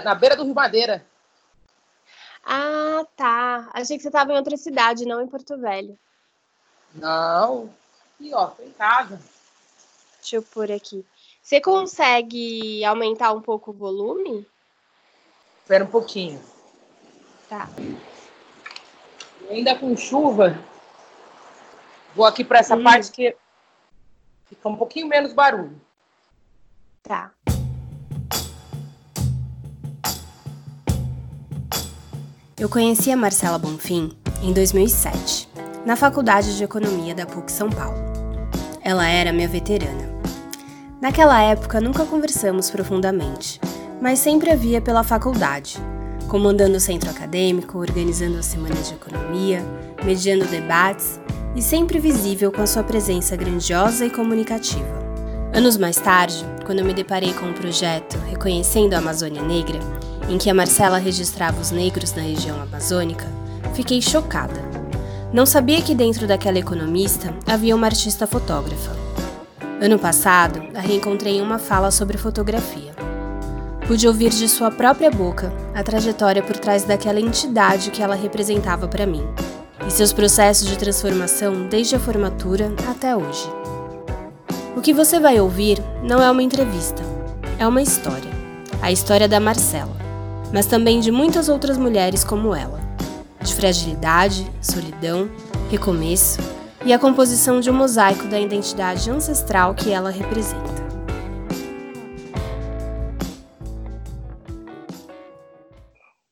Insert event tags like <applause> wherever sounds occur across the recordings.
na beira do Rio Madeira. Ah, tá. Achei que você estava em outra cidade, não em Porto Velho. Não. Aqui, ó, tô em casa. Deixa eu pôr aqui. Você consegue aumentar um pouco o volume? Espera um pouquinho. Tá. ainda com chuva, vou aqui para essa hum. parte que fica um pouquinho menos barulho. Tá. Eu conheci a Marcela Bonfim em 2007, na Faculdade de Economia da PUC São Paulo. Ela era minha veterana. Naquela época nunca conversamos profundamente, mas sempre havia pela faculdade, comandando o centro acadêmico, organizando as semanas de economia, mediando debates e sempre visível com a sua presença grandiosa e comunicativa. Anos mais tarde, quando me deparei com o projeto Reconhecendo a Amazônia Negra, em que a Marcela registrava os negros na região amazônica, fiquei chocada. Não sabia que dentro daquela economista havia uma artista fotógrafa. Ano passado, a reencontrei em uma fala sobre fotografia. Pude ouvir de sua própria boca a trajetória por trás daquela entidade que ela representava para mim e seus processos de transformação desde a formatura até hoje. O que você vai ouvir não é uma entrevista, é uma história. A história da Marcela mas também de muitas outras mulheres como ela, de fragilidade, solidão, recomeço e a composição de um mosaico da identidade ancestral que ela representa.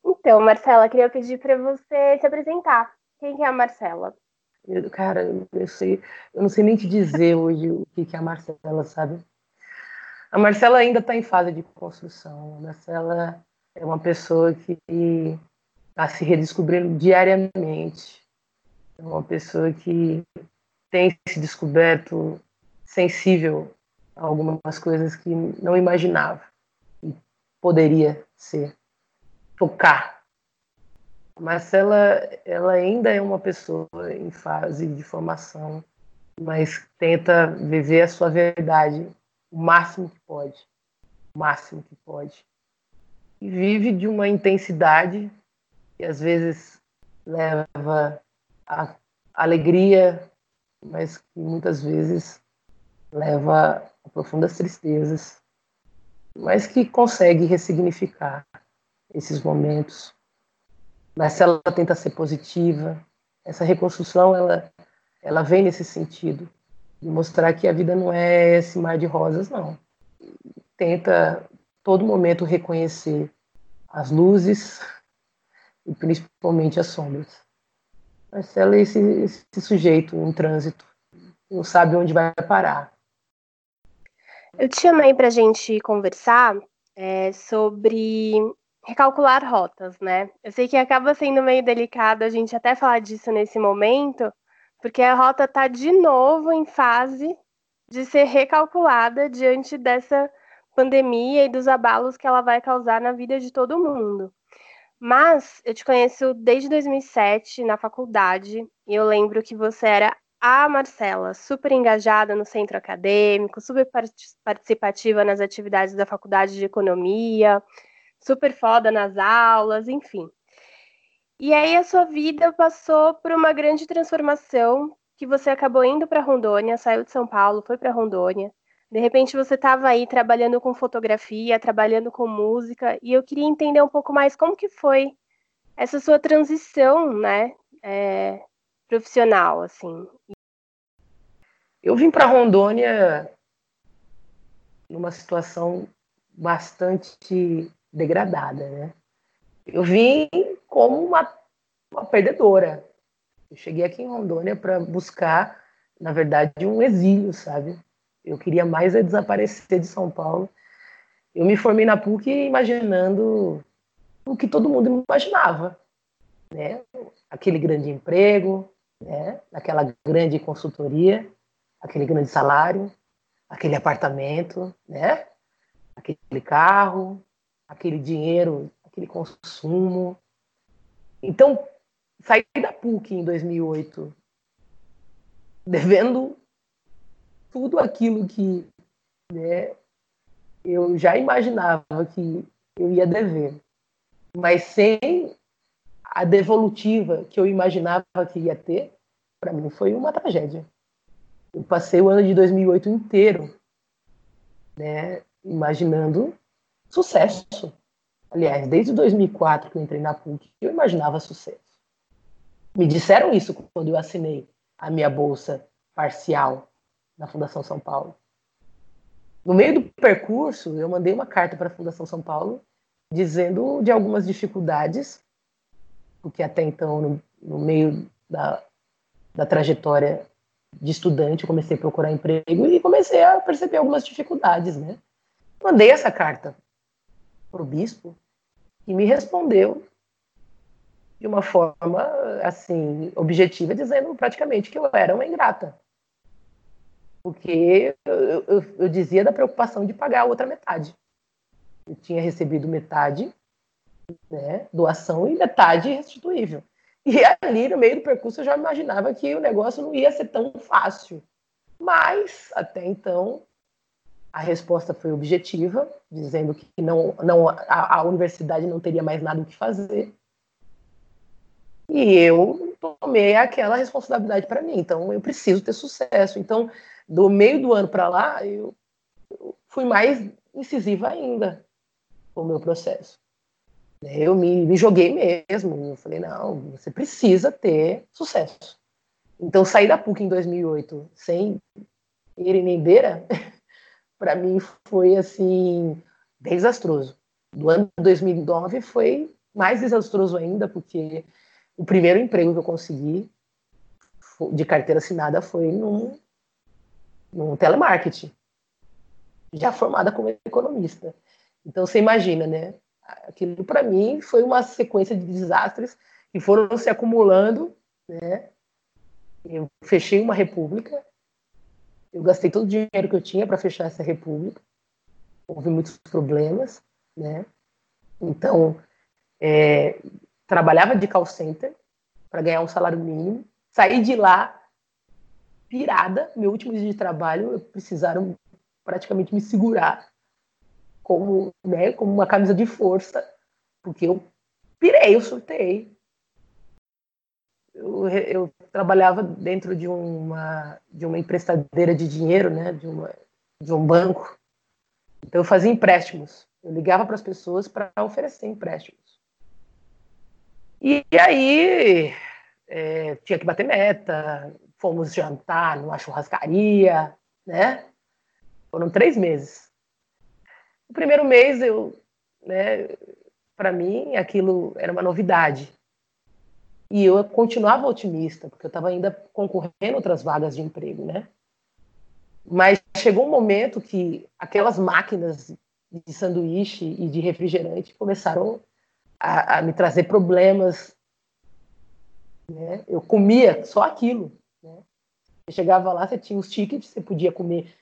Então, Marcela, queria pedir para você se apresentar. Quem é a Marcela? Eu, cara, eu sei, eu não sei nem te dizer hoje o que é a Marcela, sabe? A Marcela ainda está em fase de construção. A Marcela é uma pessoa que está se redescobrindo diariamente. É uma pessoa que tem se descoberto sensível a algumas coisas que não imaginava e poderia ser. Tocar. Marcela, ela ainda é uma pessoa em fase de formação, mas tenta viver a sua verdade o máximo que pode. O máximo que pode vive de uma intensidade que às vezes leva a alegria, mas que muitas vezes leva a profundas tristezas, mas que consegue ressignificar esses momentos. Marcela tenta ser positiva. Essa reconstrução ela ela vem nesse sentido de mostrar que a vida não é esse mar de rosas não. Tenta todo momento reconhecer as luzes e principalmente as sombras. Marcelo é esse, esse sujeito em trânsito, não sabe onde vai parar. Eu te chamei para a gente conversar é, sobre recalcular rotas, né? Eu sei que acaba sendo meio delicado a gente até falar disso nesse momento, porque a rota está de novo em fase de ser recalculada diante dessa pandemia e dos abalos que ela vai causar na vida de todo mundo. Mas eu te conheço desde 2007 na faculdade e eu lembro que você era a Marcela, super engajada no centro acadêmico, super participativa nas atividades da faculdade de economia, super foda nas aulas, enfim. E aí a sua vida passou por uma grande transformação que você acabou indo para Rondônia, saiu de São Paulo, foi para Rondônia. De repente você estava aí trabalhando com fotografia, trabalhando com música, e eu queria entender um pouco mais como que foi essa sua transição, né, é, profissional, assim. Eu vim para Rondônia numa situação bastante degradada, né? Eu vim como uma, uma perdedora. Eu cheguei aqui em Rondônia para buscar, na verdade, um exílio, sabe? Eu queria mais é desaparecer de São Paulo. Eu me formei na PUC imaginando o que todo mundo imaginava, né? Aquele grande emprego, né? Aquela grande consultoria, aquele grande salário, aquele apartamento, né? Aquele carro, aquele dinheiro, aquele consumo. Então, saí da PUC em 2008 devendo tudo aquilo que né, eu já imaginava que eu ia dever. Mas sem a devolutiva que eu imaginava que ia ter, para mim foi uma tragédia. Eu passei o ano de 2008 inteiro, né, imaginando sucesso. Aliás, desde 2004 que eu entrei na PUC, eu imaginava sucesso. Me disseram isso quando eu assinei a minha bolsa parcial na Fundação São Paulo. No meio do percurso, eu mandei uma carta para a Fundação São Paulo dizendo de algumas dificuldades, porque até então, no, no meio da, da trajetória de estudante, eu comecei a procurar emprego e comecei a perceber algumas dificuldades, né? Mandei essa carta para o bispo e me respondeu de uma forma assim objetiva, dizendo praticamente que eu era uma ingrata, porque eu, eu, eu dizia da preocupação de pagar a outra metade. Eu tinha recebido metade, né, doação e metade restituível. E ali, no meio do percurso, eu já imaginava que o negócio não ia ser tão fácil. Mas, até então, a resposta foi objetiva, dizendo que não, não, a, a universidade não teria mais nada o que fazer. E eu tomei aquela responsabilidade para mim. Então, eu preciso ter sucesso. Então, do meio do ano para lá, eu, eu, fui mais incisiva ainda o meu processo. Eu me, me joguei mesmo. Eu falei, não, você precisa ter sucesso. Então, sair da PUC em 2008 sem ir nem beira, <laughs> para mim foi assim desastroso. Do ano de 2009 foi mais desastroso ainda, porque o primeiro emprego que eu consegui de carteira assinada foi num no telemarketing, já formada como economista. Então você imagina, né? Aquilo para mim foi uma sequência de desastres que foram se acumulando, né? Eu fechei uma república, eu gastei todo o dinheiro que eu tinha para fechar essa república, houve muitos problemas, né? Então, é, trabalhava de call center para ganhar um salário mínimo, saí de lá pirada. Meu último dia de trabalho, precisaram praticamente me segurar como, né, como uma camisa de força, porque eu pirei, eu surtei. Eu, eu trabalhava dentro de uma de uma emprestadeira de dinheiro, né, de uma de um banco. Então eu fazia empréstimos. Eu ligava para as pessoas para oferecer empréstimos. E, e aí é, tinha que bater meta, fomos jantar numa churrascaria, né? Foram três meses. O primeiro mês eu, né, para mim aquilo era uma novidade. E eu continuava otimista, porque eu estava ainda concorrendo outras vagas de emprego, né? Mas chegou um momento que aquelas máquinas de sanduíche e de refrigerante começaram a, a me trazer problemas. Né? Eu comia só aquilo. Você chegava lá, você tinha os tickets, você podia comer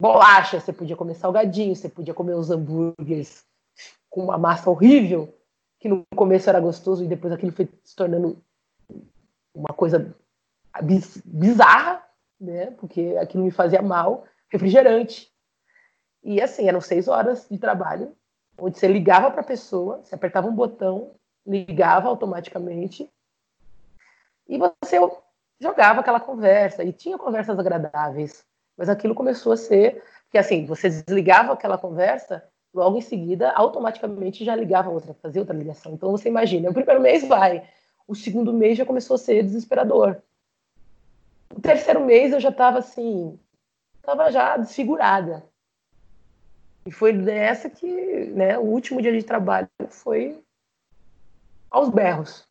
bolacha, você podia comer salgadinho, você podia comer os hambúrgueres com uma massa horrível, que no começo era gostoso e depois aquilo foi se tornando uma coisa bizarra, né? Porque aquilo me fazia mal, refrigerante. E assim, eram seis horas de trabalho, onde você ligava para a pessoa, você apertava um botão, ligava automaticamente, e você jogava aquela conversa e tinha conversas agradáveis, mas aquilo começou a ser que assim você desligava aquela conversa, logo em seguida automaticamente já ligava outra, fazia outra ligação. Então você imagina, o primeiro mês vai, o segundo mês já começou a ser desesperador. O terceiro mês eu já estava assim, estava já desfigurada. E foi nessa que, né, o último dia de trabalho foi aos berros,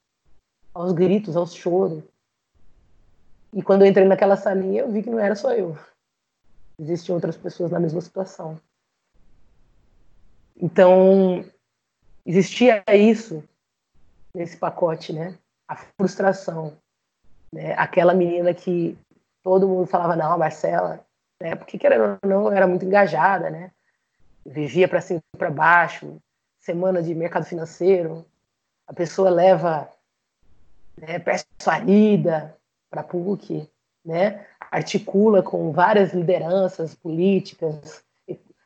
aos gritos, aos choros. E quando eu entrei naquela salinha, eu vi que não era só eu. Existiam outras pessoas na mesma situação. Então, existia isso nesse pacote, né? A frustração. Né? Aquela menina que todo mundo falava, não, Marcela, né? porque querendo ou não, era muito engajada, né? Vivia para cima e para baixo, semana de mercado financeiro, a pessoa leva né, persuarida, para a PUC, né? articula com várias lideranças políticas,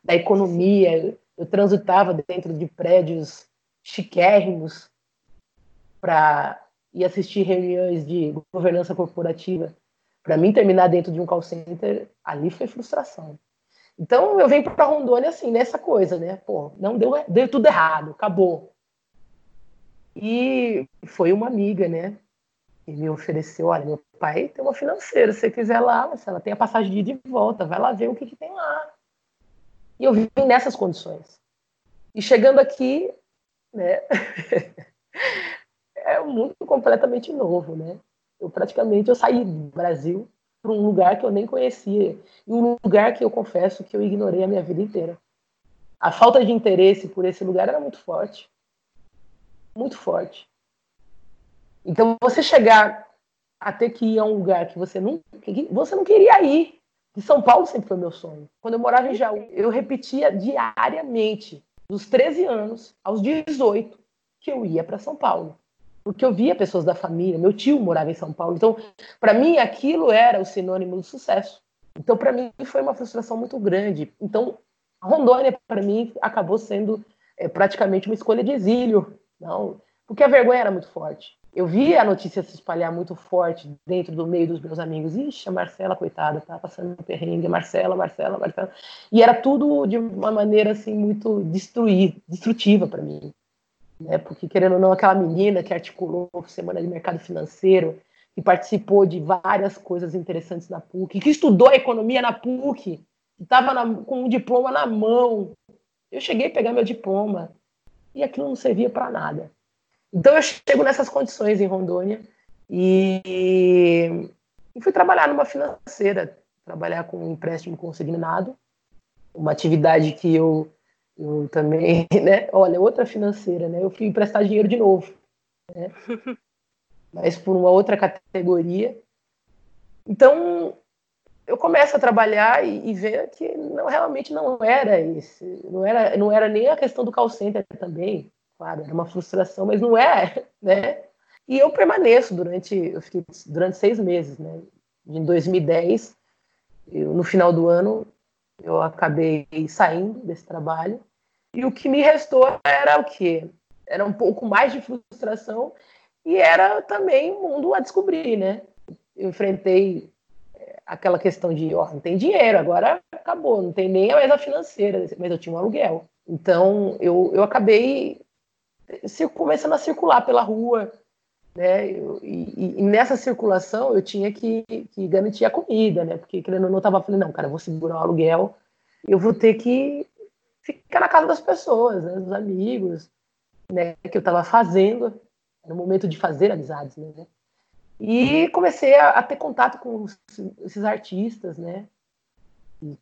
da economia, eu transitava dentro de prédios chiquérrimos para ir assistir reuniões de governança corporativa. Para mim, terminar dentro de um call center, ali foi frustração. Então, eu venho para Rondônia assim, nessa coisa, né? Pô, não deu, deu tudo errado, acabou. E foi uma amiga, né? Que me ofereceu: olha, meu pai tem uma financeira, se você quiser lá, se ela tem a passagem de ida e volta, vai lá ver o que, que tem lá. E eu vim nessas condições. E chegando aqui, né? <laughs> é um mundo completamente novo, né? Eu praticamente eu saí do Brasil para um lugar que eu nem conhecia e um lugar que eu confesso que eu ignorei a minha vida inteira. A falta de interesse por esse lugar era muito forte, muito forte. Então você chegar a ter que ir a um lugar que você não que você não queria ir. De São Paulo sempre foi meu sonho. Quando eu morava em Jaú, eu repetia diariamente, dos 13 anos aos 18, que eu ia para São Paulo porque eu via pessoas da família, meu tio morava em São Paulo. Então, para mim, aquilo era o sinônimo de sucesso. Então, para mim, foi uma frustração muito grande. Então, Rondônia, para mim, acabou sendo é, praticamente uma escolha de exílio, não, porque a vergonha era muito forte. Eu via a notícia se espalhar muito forte dentro do meio dos meus amigos. Ixi, a Marcela, coitada, tá passando um perrengue. Marcela, Marcela, Marcela. E era tudo de uma maneira, assim, muito destruir, destrutiva para mim né? Porque querendo ou não, aquela menina que articulou Semana de Mercado Financeiro, que participou de várias coisas interessantes na PUC, que estudou economia na PUC, que estava com um diploma na mão. Eu cheguei a pegar meu diploma e aquilo não servia para nada. Então eu chego nessas condições em Rondônia e, e fui trabalhar numa financeira, trabalhar com um empréstimo consignado, uma atividade que eu eu também, <laughs> né? Olha, outra financeira, né? Eu fui emprestar dinheiro de novo, né? <laughs> Mas por uma outra categoria. Então, eu começo a trabalhar e, e ver que não, realmente não era isso. Não era, não era nem a questão do call center também. Claro, era uma frustração, mas não é, <laughs> né? E eu permaneço durante, eu fiquei durante seis meses, né? Em 2010, eu, no final do ano, eu acabei saindo desse trabalho e o que me restou era o quê? Era um pouco mais de frustração e era também um mundo a descobrir, né? Eu enfrentei é, aquela questão de, ó, não tem dinheiro, agora acabou, não tem nem a mesa financeira, mas eu tinha um aluguel. Então, eu, eu acabei começando a circular pela rua, né? E, e, nessa circulação eu tinha que, que garantir a comida, né? Porque querendo ou não, eu tava falando, não, cara, vou segurar o aluguel, eu vou ter que ficar na casa das pessoas, né, dos amigos, né, que eu estava fazendo, no momento de fazer amizades, né? E comecei a, a ter contato com esses artistas, né?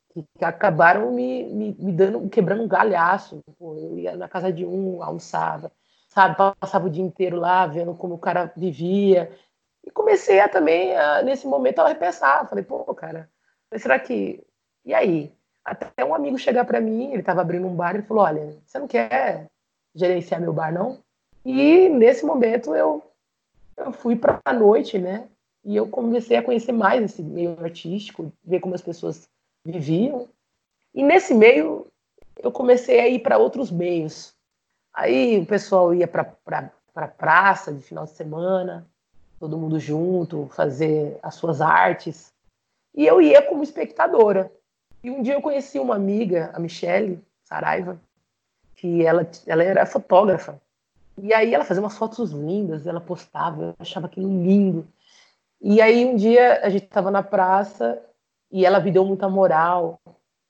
Que, que acabaram me, me, me, dando, quebrando um galhaço. Pô, eu ia na casa de um, almoçava, sabe? Passava o dia inteiro lá, vendo como o cara vivia. E comecei a também, a, nesse momento, a repensar. Falei, pô, cara, será que. E aí? Até um amigo chegar para mim, ele estava abrindo um bar, e falou: Olha, você não quer gerenciar meu bar, não? E nesse momento eu, eu fui para a noite, né? E eu comecei a conhecer mais esse meio artístico, ver como as pessoas viviam. E nesse meio eu comecei a ir para outros meios. Aí o pessoal ia para pra, pra praça de final de semana, todo mundo junto, fazer as suas artes. E eu ia como espectadora. E um dia eu conheci uma amiga, a Michelle Saraiva, que ela, ela era fotógrafa. E aí ela fazia umas fotos lindas, ela postava, eu achava aquilo lindo. E aí um dia a gente estava na praça e ela me deu muita moral.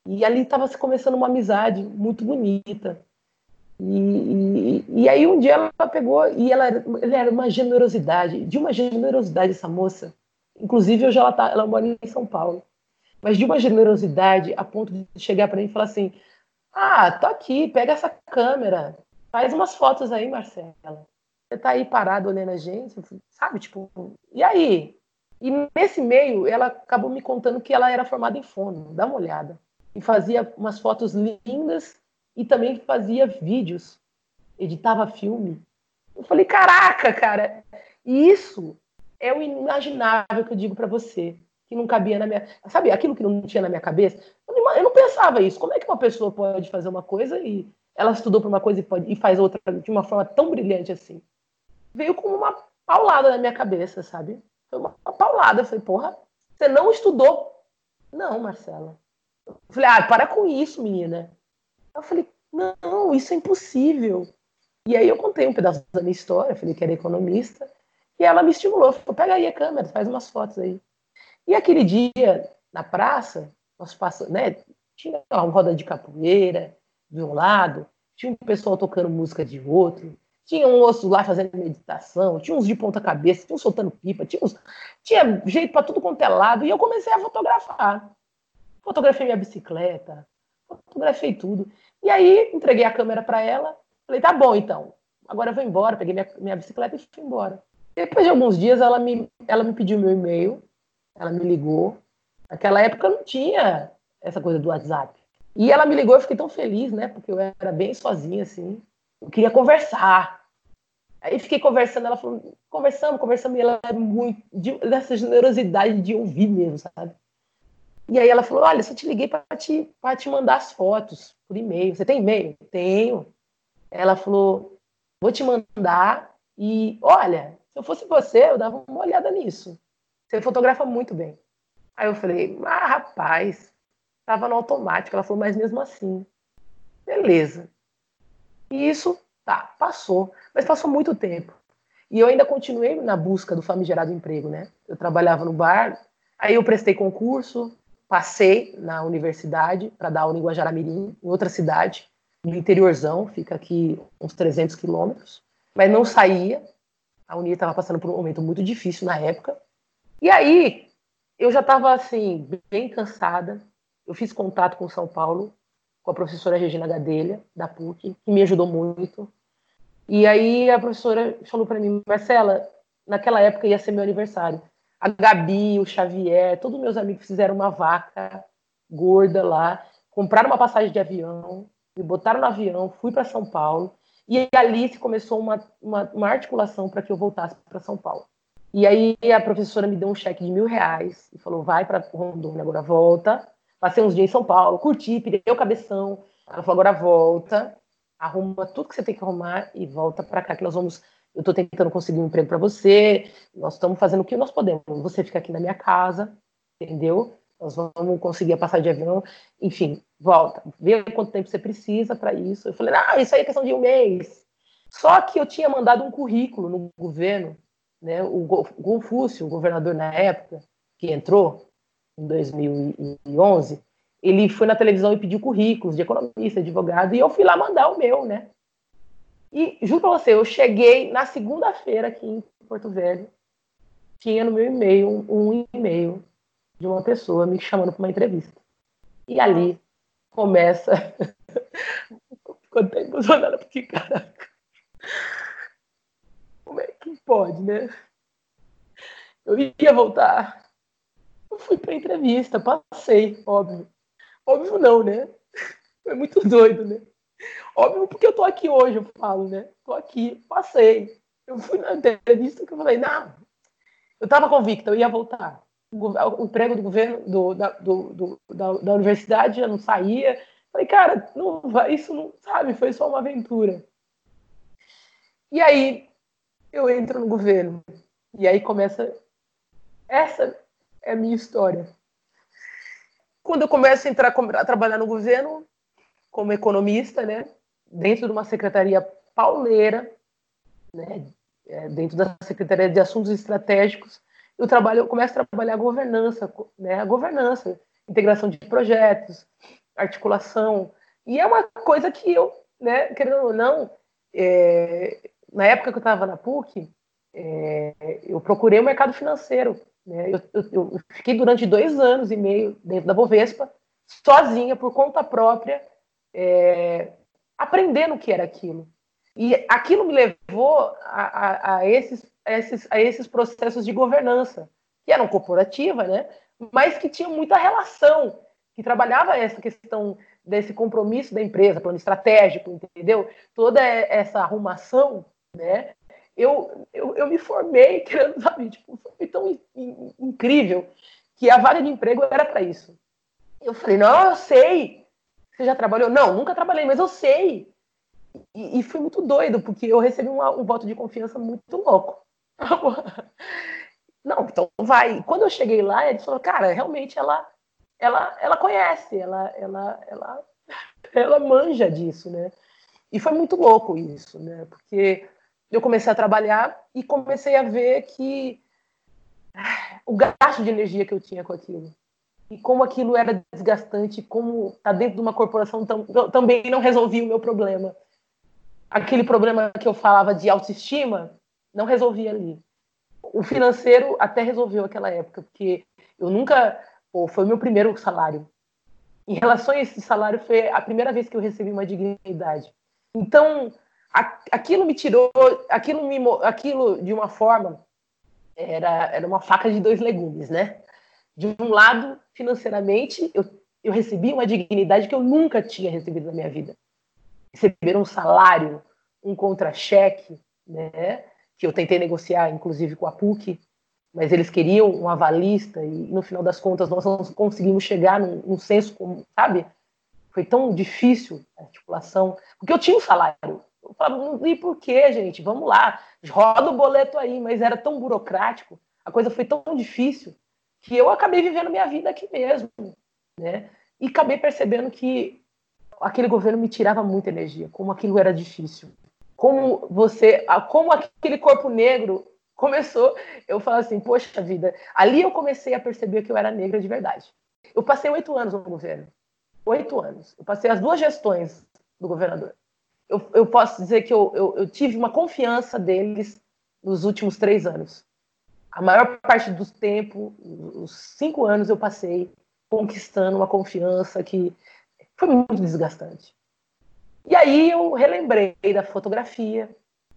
E ali estava se começando uma amizade muito bonita. E, e, e, aí um dia ela pegou e ela, era uma generosidade, de uma generosidade essa moça. Inclusive hoje ela tá, ela mora em São Paulo mas de uma generosidade a ponto de chegar para mim e falar assim: Ah, tô aqui, pega essa câmera, faz umas fotos aí, Marcela. Você tá aí parado olhando a gente, sabe? Tipo, e aí? E nesse meio, ela acabou me contando que ela era formada em fono, dá uma olhada. E fazia umas fotos lindas e também fazia vídeos, editava filme. Eu falei, caraca, cara, isso é o inimaginável que eu digo para você que não cabia na minha. Sabe, aquilo que não tinha na minha cabeça? Eu não, eu não pensava isso. Como é que uma pessoa pode fazer uma coisa e ela estudou para uma coisa e, pode, e faz outra de uma forma tão brilhante assim? Veio como uma paulada na minha cabeça, sabe? Foi uma, paulada. Eu falei, porra, você não estudou? Não, Marcela. Eu falei, ah, para com isso, menina. Eu falei, não, isso é impossível. E aí eu contei um pedaço da minha história, falei que era economista, e ela me estimulou, falou, pega aí a câmera, faz umas fotos aí. E aquele dia, na praça, nós passamos, né, tinha uma roda de capoeira de um lado, tinha um pessoal tocando música de outro, tinha um osso lá fazendo meditação, tinha uns de ponta cabeça, tinha uns soltando pipa, tinha, uns, tinha jeito para tudo quanto é lado, e eu comecei a fotografar. Fotografei minha bicicleta, fotografei tudo. E aí entreguei a câmera para ela, falei, tá bom então, agora eu vou embora, peguei minha, minha bicicleta e fui embora. Depois de alguns dias ela me, ela me pediu meu e-mail, ela me ligou. Naquela época não tinha essa coisa do WhatsApp. E ela me ligou, eu fiquei tão feliz, né? Porque eu era bem sozinha, assim. Eu queria conversar. Aí fiquei conversando, ela falou, conversamos, conversamos, e ela é muito, de, dessa generosidade de ouvir mesmo, sabe? E aí ela falou, olha, só te liguei para te, te mandar as fotos por e-mail. Você tem e-mail? Tenho. Ela falou, vou te mandar e, olha, se eu fosse você, eu dava uma olhada nisso. Você fotografa muito bem. Aí eu falei, ah, rapaz, tava no automático. Ela falou, mas mesmo assim, beleza. E isso, tá, passou. Mas passou muito tempo. E eu ainda continuei na busca do famigerado emprego, né? Eu trabalhava no bar, aí eu prestei concurso, passei na universidade para dar aula em Guajaramirim, em outra cidade, no interiorzão, fica aqui uns 300 quilômetros, mas não saía. A Uni estava passando por um momento muito difícil na época. E aí, eu já estava assim, bem cansada. Eu fiz contato com São Paulo, com a professora Regina Gadelha, da PUC, que me ajudou muito. E aí a professora falou para mim, Marcela, naquela época ia ser meu aniversário. A Gabi, o Xavier, todos meus amigos fizeram uma vaca gorda lá, compraram uma passagem de avião, me botaram no avião, fui para São Paulo. E ali se começou uma, uma, uma articulação para que eu voltasse para São Paulo. E aí a professora me deu um cheque de mil reais e falou: vai para Rondônia, agora volta. Passei uns dias em São Paulo, curti, pedi o cabeção. Ela falou: agora volta, arruma tudo que você tem que arrumar e volta para cá, que nós vamos. Eu estou tentando conseguir um emprego para você. Nós estamos fazendo o que nós podemos. Você fica aqui na minha casa, entendeu? Nós vamos conseguir a passagem de avião. Enfim, volta. Vê quanto tempo você precisa para isso. Eu falei: ah, isso aí é questão de um mês. Só que eu tinha mandado um currículo no governo né, o Confúcio, o governador na época, que entrou em 2011, ele foi na televisão e pediu currículos de economista, advogado, e eu fui lá mandar o meu, né? E juro pra você, eu cheguei na segunda-feira aqui em Porto Velho, tinha no meu e-mail um, um e-mail de uma pessoa me chamando para uma entrevista. E ali começa. Ficou até emocionada, porque, caraca. Como é que pode, né? Eu ia voltar. Eu fui pra entrevista, passei, óbvio. Óbvio não, né? Foi <laughs> muito doido, né? Óbvio porque eu tô aqui hoje, eu falo, né? Tô aqui, passei. Eu fui na entrevista que eu falei, não, eu tava convicta, eu ia voltar. O, emprego do governo, do, da, do, do, da, da universidade já não saía. Falei, cara, não vai, isso não, sabe, foi só uma aventura. E aí, eu entro no governo. E aí começa. Essa é a minha história. Quando eu começo a entrar a trabalhar no governo, como economista, né, dentro de uma secretaria pauleira, né, é, dentro da Secretaria de Assuntos Estratégicos, eu trabalho, eu começo a trabalhar a governança, né, a governança, integração de projetos, articulação, e é uma coisa que eu, né, querendo ou não, é, na época que eu estava na PUC, é, eu procurei o mercado financeiro. Né? Eu, eu, eu, fiquei durante dois anos e meio dentro da Bovespa, sozinha, por conta própria, é, aprendendo o que era aquilo. E aquilo me levou a, a, a, esses, a, esses, a esses processos de governança, que eram corporativa, né? mas que tinham muita relação, que trabalhava essa questão desse compromisso da empresa, plano estratégico, entendeu? Toda essa arrumação né? Eu, eu, eu me formei, <laughs> querendo, sabe, tipo, foi tão incrível que a vaga de emprego era para isso. Eu falei, não, eu sei. Você já trabalhou? Não, nunca trabalhei, mas eu sei. E, e fui muito doido, porque eu recebi uma, um voto de confiança muito louco. <laughs> Não, então vai. Quando eu cheguei lá, eles falaram, cara, realmente ela, ela, ela conhece, ela, ela, ela, <laughs> ela manja disso, né? E foi muito louco isso, né? Porque eu comecei a trabalhar e comecei a ver que ah, o gasto de energia que eu tinha com aquilo e como aquilo era desgastante, como tá dentro de uma corporação tam, também não resolvia o meu problema. Aquele problema que eu falava de autoestima não resolvia ali. O financeiro até resolveu aquela época, porque eu nunca. Pô, foi o meu primeiro salário. Em relação a esse salário, foi a primeira vez que eu recebi uma dignidade. Então, aquilo me tirou, aquilo, me, aquilo de uma forma, era, era uma faca de dois legumes, né? De um lado, financeiramente, eu, eu recebi uma dignidade que eu nunca tinha recebido na minha vida. Receber um salário, um contra-cheque, né? Que eu tentei negociar, inclusive, com a PUC, mas eles queriam um avalista e, no final das contas, nós não conseguimos chegar num, num senso comum, sabe? Foi tão difícil a articulação, porque eu tinha um salário. Falava, e por quê, gente? Vamos lá, roda o boleto aí, mas era tão burocrático, a coisa foi tão difícil que eu acabei vivendo minha vida aqui mesmo, né? E acabei percebendo que aquele governo me tirava muita energia, como aquilo era difícil. Como você, como aquele corpo negro começou, eu falo assim, poxa vida, ali eu comecei a perceber que eu era negra de verdade. Eu passei oito anos no governo, oito anos. Eu passei as duas gestões do governador. Eu, eu posso dizer que eu, eu, eu tive uma confiança deles nos últimos três anos a maior parte do tempo, os cinco anos, eu passei conquistando uma confiança que foi muito desgastante. E aí eu relembrei da fotografia,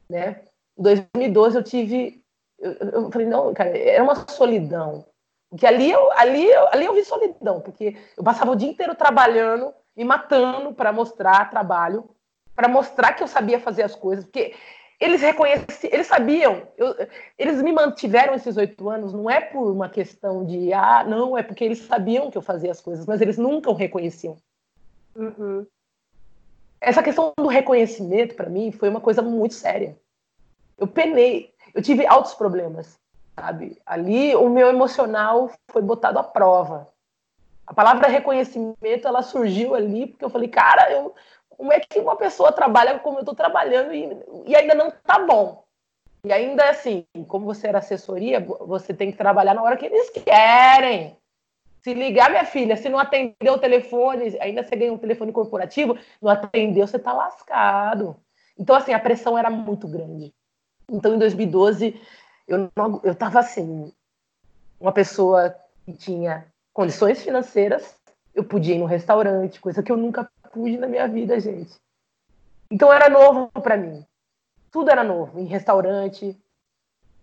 né? Em 2012 eu tive, eu, eu falei não, cara, era uma solidão, porque ali eu, ali, eu, ali eu vi solidão, porque eu passava o dia inteiro trabalhando, me matando para mostrar trabalho, para mostrar que eu sabia fazer as coisas, porque eles reconheciam, eles sabiam, eu, eles me mantiveram esses oito anos, não é por uma questão de, ah, não, é porque eles sabiam que eu fazia as coisas, mas eles nunca o reconheciam. Uhum. Essa questão do reconhecimento, para mim, foi uma coisa muito séria. Eu penei, eu tive altos problemas, sabe? Ali, o meu emocional foi botado à prova. A palavra reconhecimento, ela surgiu ali, porque eu falei, cara, eu, como é que uma pessoa trabalha como eu estou trabalhando e, e, ainda não está bom? E ainda assim, como você era assessoria, você tem que trabalhar na hora que eles querem. Se ligar, minha filha, se não atender o telefone, ainda você ganha um telefone corporativo, não atendeu, você está lascado. Então, assim, a pressão era muito grande. Então, em 2012, eu, não, eu tava assim, uma pessoa que tinha condições financeiras, eu podia ir no restaurante, coisa que eu nunca pude na minha vida, gente. Então era novo para mim. Tudo era novo, em restaurante.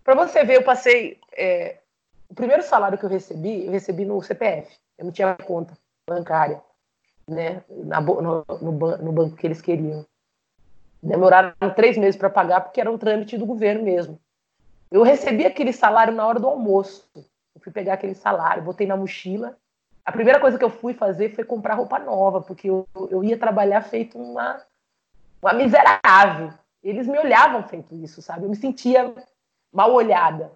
Para você ver, eu passei. É, o primeiro salário que eu recebi, eu recebi no CPF. Eu não tinha conta bancária, né? Na, no, no, no banco que eles queriam. Demoraram três meses para pagar, porque era um trâmite do governo mesmo. Eu recebi aquele salário na hora do almoço. Eu fui pegar aquele salário, botei na mochila a primeira coisa que eu fui fazer foi comprar roupa nova, porque eu, eu ia trabalhar feito uma, uma miserável. Eles me olhavam feito isso, sabe? Eu me sentia mal olhada.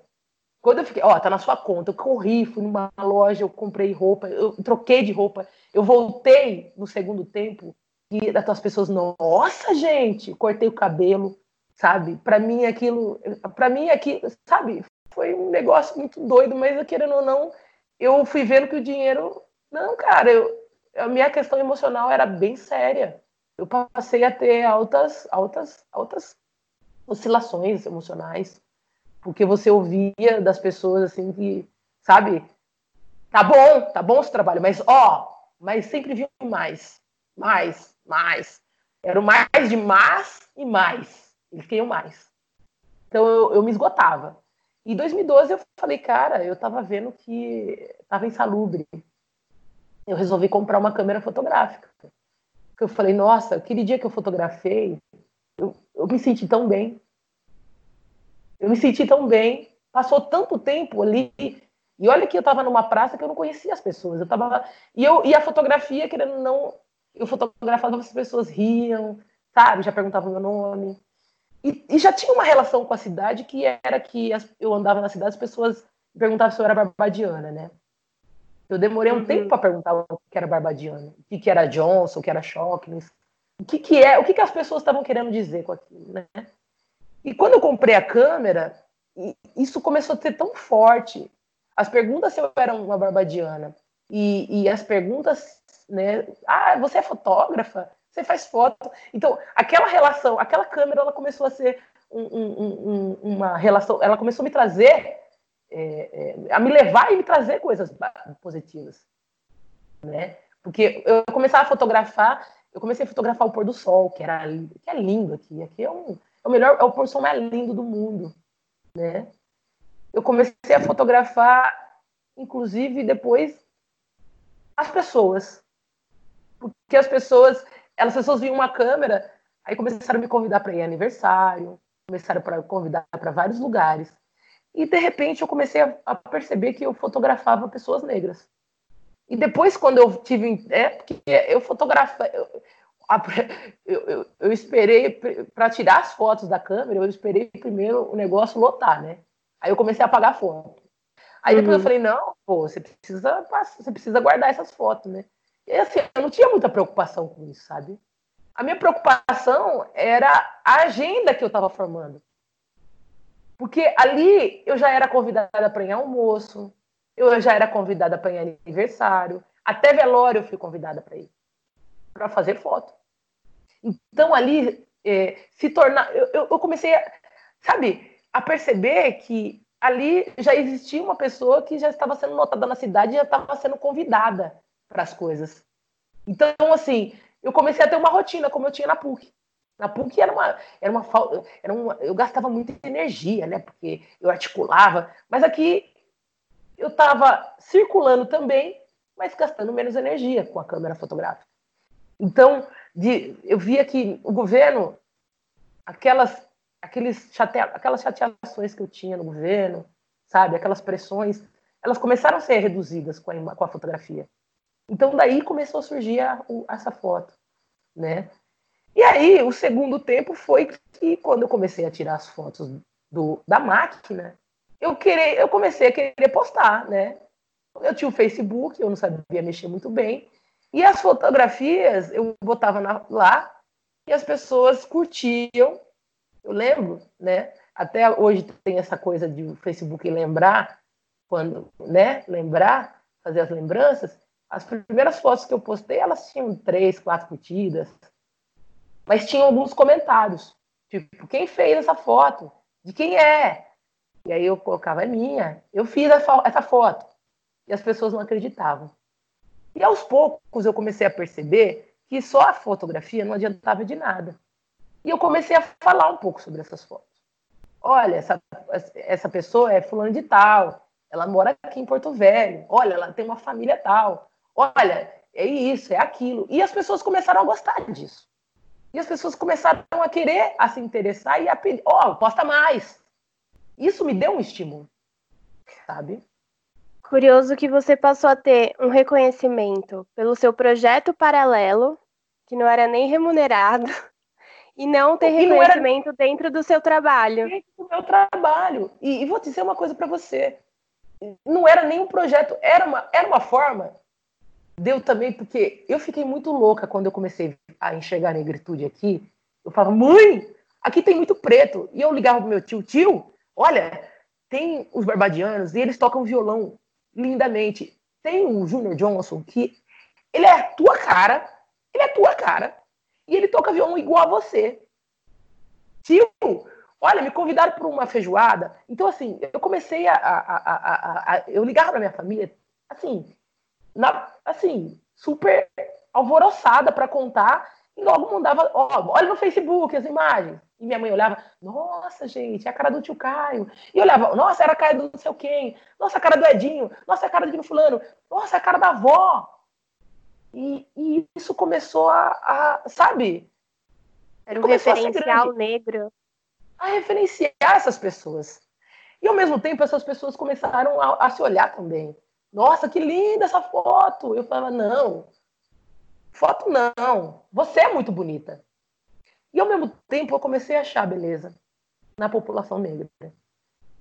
Quando eu fiquei, ó, tá na sua conta, eu corri, fui numa loja, eu comprei roupa, eu troquei de roupa, eu voltei no segundo tempo e as pessoas, nossa, gente, cortei o cabelo, sabe? Para mim aquilo, para mim aqui, sabe? Foi um negócio muito doido, mas querendo ou não, eu fui vendo que o dinheiro. Não, cara, eu, a minha questão emocional era bem séria. Eu passei a ter altas, altas, altas oscilações emocionais, porque você ouvia das pessoas assim que, sabe, tá bom, tá bom esse trabalho, mas ó, mas sempre vinha mais, mais, mais. Era o mais de mais e mais. Eles queriam mais. Então eu, eu me esgotava. Em 2012 eu falei, cara, eu tava vendo que tava insalubre. Eu resolvi comprar uma câmera fotográfica. Eu falei, nossa, aquele dia que eu fotografei, eu, eu me senti tão bem. Eu me senti tão bem. Passou tanto tempo ali E olha que eu estava numa praça que eu não conhecia as pessoas. Eu tava e eu e a fotografia querendo não, eu fotografava as pessoas riam, sabe? Já perguntavam meu nome. E, e, já tinha uma relação com a cidade que era que as, eu andava na cidade, as pessoas perguntavam se eu era barbadiana, né? Eu demorei um uhum. tempo para perguntar o que era barbadiana, o que, que era Johnson, o que era Shockness, o que, que é, o que, que as pessoas estavam querendo dizer com aquilo, né? E quando eu comprei a câmera, isso começou a ser tão forte. As perguntas se eu era uma barbadiana e, e as perguntas, né? Ah, você é fotógrafa? Você faz foto? Então, aquela relação, aquela câmera, ela começou a ser um, um, um, uma relação. Ela começou a me trazer, é, é, a me levar e me trazer coisas positivas, né? Porque eu começava a fotografar, eu comecei a fotografar o pôr do sol, que era que é lindo aqui. Aqui é um é o melhor, é o pôr do sol mais lindo do mundo, né? Eu comecei a fotografar, inclusive depois as pessoas, porque as pessoas, elas pessoas viam uma câmera, aí começaram a me convidar para ir aniversário, começaram a convidar para vários lugares. E de repente eu comecei a, a, perceber que eu fotografava pessoas negras. E depois, quando eu tive. É, porque eu fotografava. Eu, <laughs> eu, eu, eu esperei para tirar as fotos da câmera, eu esperei primeiro o negócio lotar, né? Aí eu comecei a apagar foto. Aí depois eu uhum. falei, não, pô, você precisa, você precisa guardar essas fotos, né? E assim, eu não tinha muita preocupação com isso, sabe? A minha preocupação era a agenda que eu estava formando. Porque ali eu já era convidada para ir almoço, eu já era convidada para ir aniversário, até velório eu fui convidada para ir, para fazer foto. Então ali é, se tornar, eu, eu comecei a, sabe, a perceber que ali já existia uma pessoa que já estava sendo notada na cidade e já estava sendo convidada para as coisas. Então, assim, eu comecei a ter uma rotina como eu tinha na PUC. Na PUC era uma, era uma, era uma, eu gastava muita energia, né? Porque eu articulava, mas aqui eu estava circulando também, mas gastando menos energia com a câmera fotográfica. Então, de, eu via que o governo, aquelas, aqueles chate, aquelas chateações que eu tinha no governo, sabe, aquelas pressões, elas começaram a ser reduzidas com a, com a fotografia. Então daí começou a surgir a, essa foto, né? E aí o segundo tempo foi que quando eu comecei a tirar as fotos do, da máquina, eu querer, eu comecei a querer postar, né? Eu tinha o Facebook, eu não sabia mexer muito bem, e as fotografias eu botava na, lá e as pessoas curtiam. Eu lembro, né? Até hoje tem essa coisa de o Facebook lembrar, quando, né? Lembrar, fazer as lembranças. As primeiras fotos que eu postei, elas tinham três, quatro curtidas. Mas tinham alguns comentários. Tipo, quem fez essa foto? De quem é? E aí eu colocava, é minha. Eu fiz essa foto. E as pessoas não acreditavam. E aos poucos eu comecei a perceber que só a fotografia não adiantava de nada. E eu comecei a falar um pouco sobre essas fotos. Olha, essa, essa pessoa é fulano de tal, ela mora aqui em Porto Velho. Olha, ela tem uma família tal olha, é isso, é aquilo. E as pessoas começaram a gostar disso. E as pessoas começaram a querer a se interessar e a pedir, ó, oh, posta mais. Isso me deu um estímulo, sabe? Curioso que você passou a ter um reconhecimento pelo seu projeto paralelo, que não era nem remunerado, <laughs> e não ter e reconhecimento não era... dentro do seu trabalho. Dentro do meu trabalho. E, e vou dizer uma coisa para você. Não era nem um projeto, era uma, era uma forma deu também porque eu fiquei muito louca quando eu comecei a enxergar a negritude aqui. Eu falava, mãe, aqui tem muito preto. E eu ligava pro meu tio, tio, olha, tem os barbadianos e eles tocam violão lindamente. Tem o Junior Johnson que ele é a tua cara, ele é a tua cara, e ele toca violão igual a você. Tio, olha, me convidaram para uma feijoada. Então, assim, eu comecei a. a, a, a eu ligava para minha família, assim, na, assim, super alvoroçada para contar e logo mandava, ó, olha no Facebook as imagens. E minha mãe olhava, nossa, gente, é a cara do tio Caio. E olhava, nossa, era a cara do não sei quem. Nossa, a cara do Edinho. Nossa, a cara do fulano. Nossa, a cara da avó. E, e isso começou a, a sabe? Era um referencial negro. A referenciar essas pessoas. E ao mesmo tempo, essas pessoas começaram a, a se olhar também. Nossa, que linda essa foto! Eu falava, não, foto não, você é muito bonita. E ao mesmo tempo, eu comecei a achar beleza na população negra.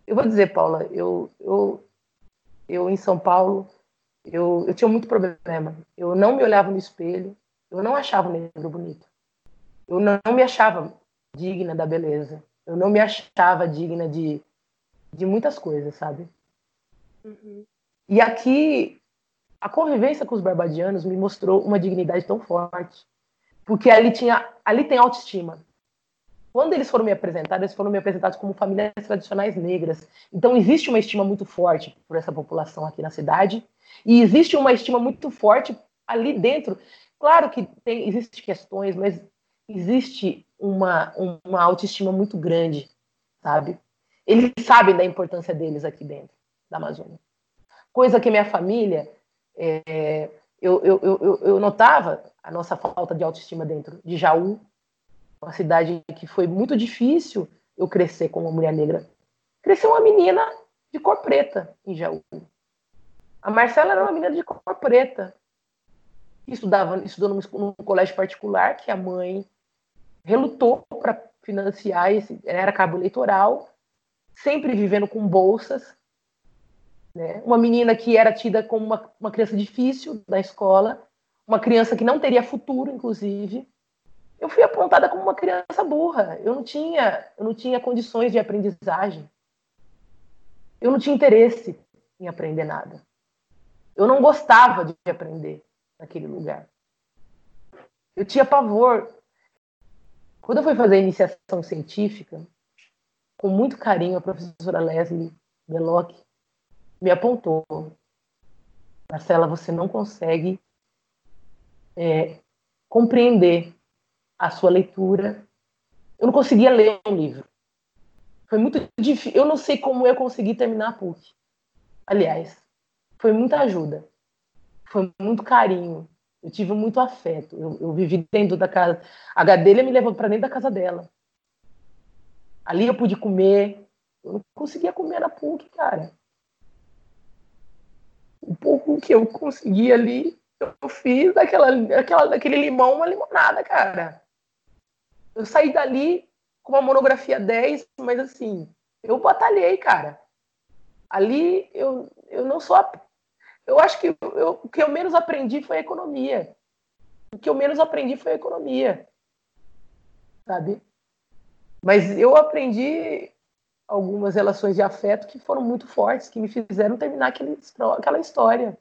Eu vou dizer, Paula, eu, eu, eu em São Paulo, eu, eu tinha muito problema. Eu não me olhava no espelho, eu não achava o negro bonito. Eu não, me achava digna da beleza. Eu não me achava digna de, de muitas coisas, sabe? Uhum. E aqui, a convivência com os barbadianos me mostrou uma dignidade tão forte. Porque ali, tinha, ali tem autoestima. Quando eles foram me apresentados, eles foram me apresentados como famílias tradicionais negras. Então, existe uma estima muito forte por essa população aqui na cidade. E existe uma estima muito forte ali dentro. Claro que tem, existem questões, mas existe uma, uma autoestima muito grande, sabe? Eles sabem da importância deles aqui dentro da Amazônia. Coisa que minha família, é, eu, eu, eu, eu notava a nossa falta de autoestima dentro de Jaú, uma cidade que foi muito difícil eu crescer como mulher negra. Cresceu uma menina de cor preta em Jaú. A Marcela era uma menina de cor preta. Estudava, estudou num, num colégio particular que a mãe relutou para financiar esse, era cabo eleitoral, sempre vivendo com bolsas. Né? Uma menina que era tida como uma, uma criança difícil da escola, uma criança que não teria futuro, inclusive. Eu fui apontada como uma criança burra. Eu não tinha, eu não tinha condições de aprendizagem. Eu não tinha interesse em aprender nada. Eu não gostava de aprender naquele lugar. Eu tinha pavor quando eu fui fazer a iniciação científica, com muito carinho, a professora Leslie Beloc me apontou: Marcela, você não consegue é, compreender a sua leitura. Eu não conseguia ler um livro. Foi muito difícil. Eu não sei como eu consegui terminar a PUC. Aliás, foi muita ajuda. Foi muito carinho. Eu tive muito afeto. Eu, eu vivi dentro da casa. A Gadelha me levou para dentro da casa dela. Ali eu pude comer. Eu não conseguia comer na PUC, cara. O pouco que eu consegui ali, eu fiz daquela, daquela, daquele limão uma limonada, cara. Eu saí dali com uma monografia 10, mas assim, eu batalhei, cara. Ali eu, eu não sou eu acho que eu, o que eu menos aprendi foi a economia. O que eu menos aprendi foi a economia. Sabe? Mas eu aprendi algumas relações de afeto que foram muito fortes, que me fizeram terminar aquele, aquela história.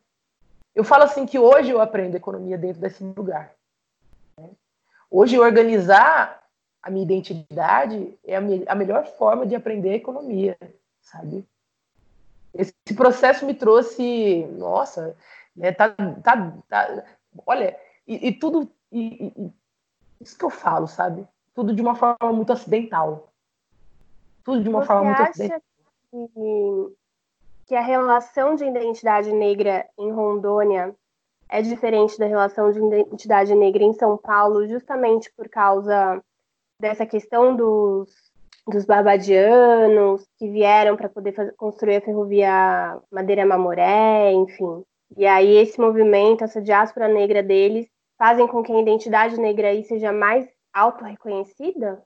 Eu falo assim que hoje eu aprendo economia dentro desse lugar. Hoje organizar a minha identidade é a, me a melhor forma de aprender economia, sabe? esse processo me trouxe, nossa, né, tá, tá, tá, olha, e, e tudo, e, e, isso que eu falo, sabe? Tudo de uma forma muito acidental. Tudo de uma Você forma muito acha. Que, que a relação de identidade negra em Rondônia é diferente da relação de identidade negra em São Paulo, justamente por causa dessa questão dos dos barbadianos que vieram para poder fazer, construir a ferrovia Madeira Mamoré, enfim. E aí esse movimento, essa diáspora negra deles, fazem com que a identidade negra aí seja mais auto-reconhecida,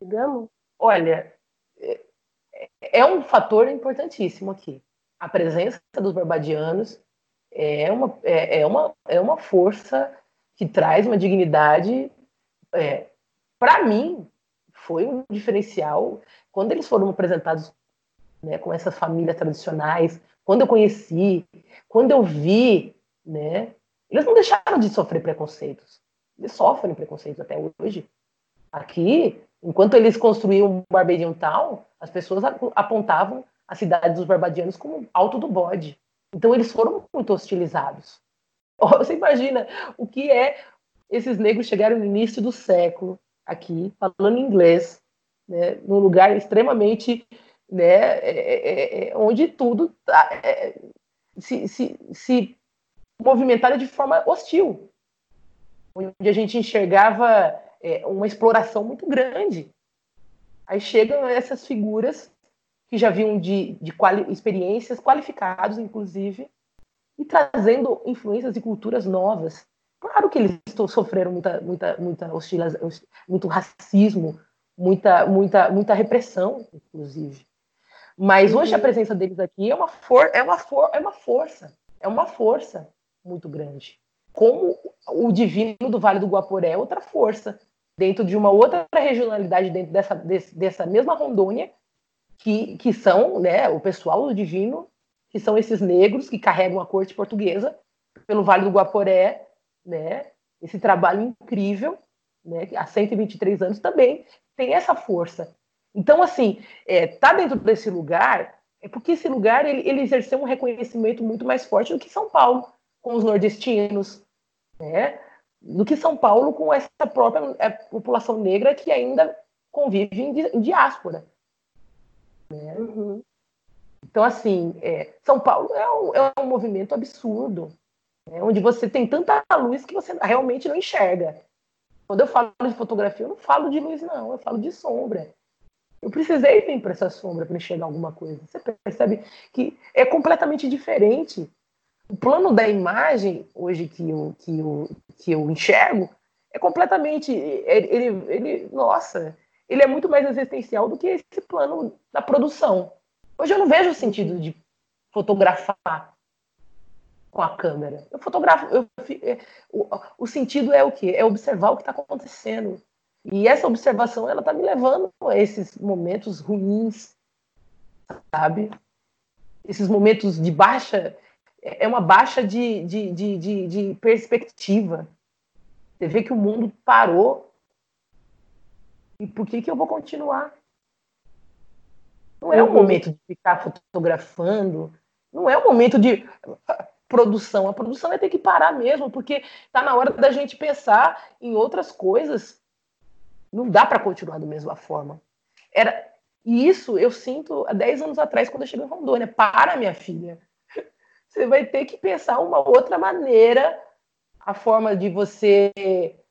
digamos? Olha, é, é um fator importantíssimo aqui. A presença dos barbadianos é uma, é, é uma, é uma força que traz uma dignidade. É, Para mim, foi um diferencial quando eles foram apresentados né, com essas famílias tradicionais, quando eu conheci, quando eu vi, né, eles não deixaram de sofrer preconceitos. Eles sofrem preconceitos até hoje. Aqui, enquanto eles construíam Barbadian Town, as pessoas apontavam a cidade dos barbadianos como alto do bode. Então eles foram muito hostilizados. <laughs> Você imagina o que é esses negros chegaram no início do século, aqui, falando inglês, né, num lugar extremamente né, é, é, é onde tudo tá, é, se, se, se de forma hostil, onde a gente enxergava é, uma exploração muito grande. Aí chegam essas figuras que já vinham de, de quali experiências qualificados, inclusive, e trazendo influências e culturas novas. Claro que eles sofreram muita, muita, muita hostilidade, muito racismo, muita, muita, muita repressão, inclusive. Mas hoje a uhum. presença deles aqui é uma, for é, uma for é uma força, é uma força muito grande. Como o divino do Vale do Guaporé é outra força, dentro de uma outra regionalidade, dentro dessa, desse, dessa mesma Rondônia, que, que são né, o pessoal do divino, que são esses negros que carregam a corte portuguesa pelo Vale do Guaporé, né, esse trabalho incrível, né, há 123 anos também tem essa força. Então, assim, é, tá dentro desse lugar, é porque esse lugar ele, ele exerceu um reconhecimento muito mais forte do que São Paulo, com os nordestinos, né? Do que São Paulo com essa própria é, população negra que ainda convive em, em diáspora. Né? Uhum. Então, assim, é, São Paulo é um, é um movimento absurdo, né? onde você tem tanta luz que você realmente não enxerga. Quando eu falo de fotografia, eu não falo de luz, não, eu falo de sombra. Eu precisei vir para essa sombra para enxergar alguma coisa. Você percebe que é completamente diferente. O plano da imagem, hoje que eu, que eu, que eu enxergo, é completamente. Ele, ele, nossa, ele é muito mais existencial do que esse plano da produção. Hoje eu não vejo o sentido de fotografar com a câmera. Eu fotografo. Eu, é, o, o sentido é o quê? É observar o que está acontecendo. E essa observação, ela tá me levando a esses momentos ruins, sabe? Esses momentos de baixa, é uma baixa de, de, de, de, de perspectiva. Você vê que o mundo parou. E por que, que eu vou continuar? Não é o momento de ficar fotografando, não é o momento de produção. A produção vai ter que parar mesmo, porque está na hora da gente pensar em outras coisas não dá para continuar da mesma forma. Era, e isso eu sinto há 10 anos atrás, quando eu cheguei em Rondônia. Para, minha filha. Você vai ter que pensar uma outra maneira, a forma de você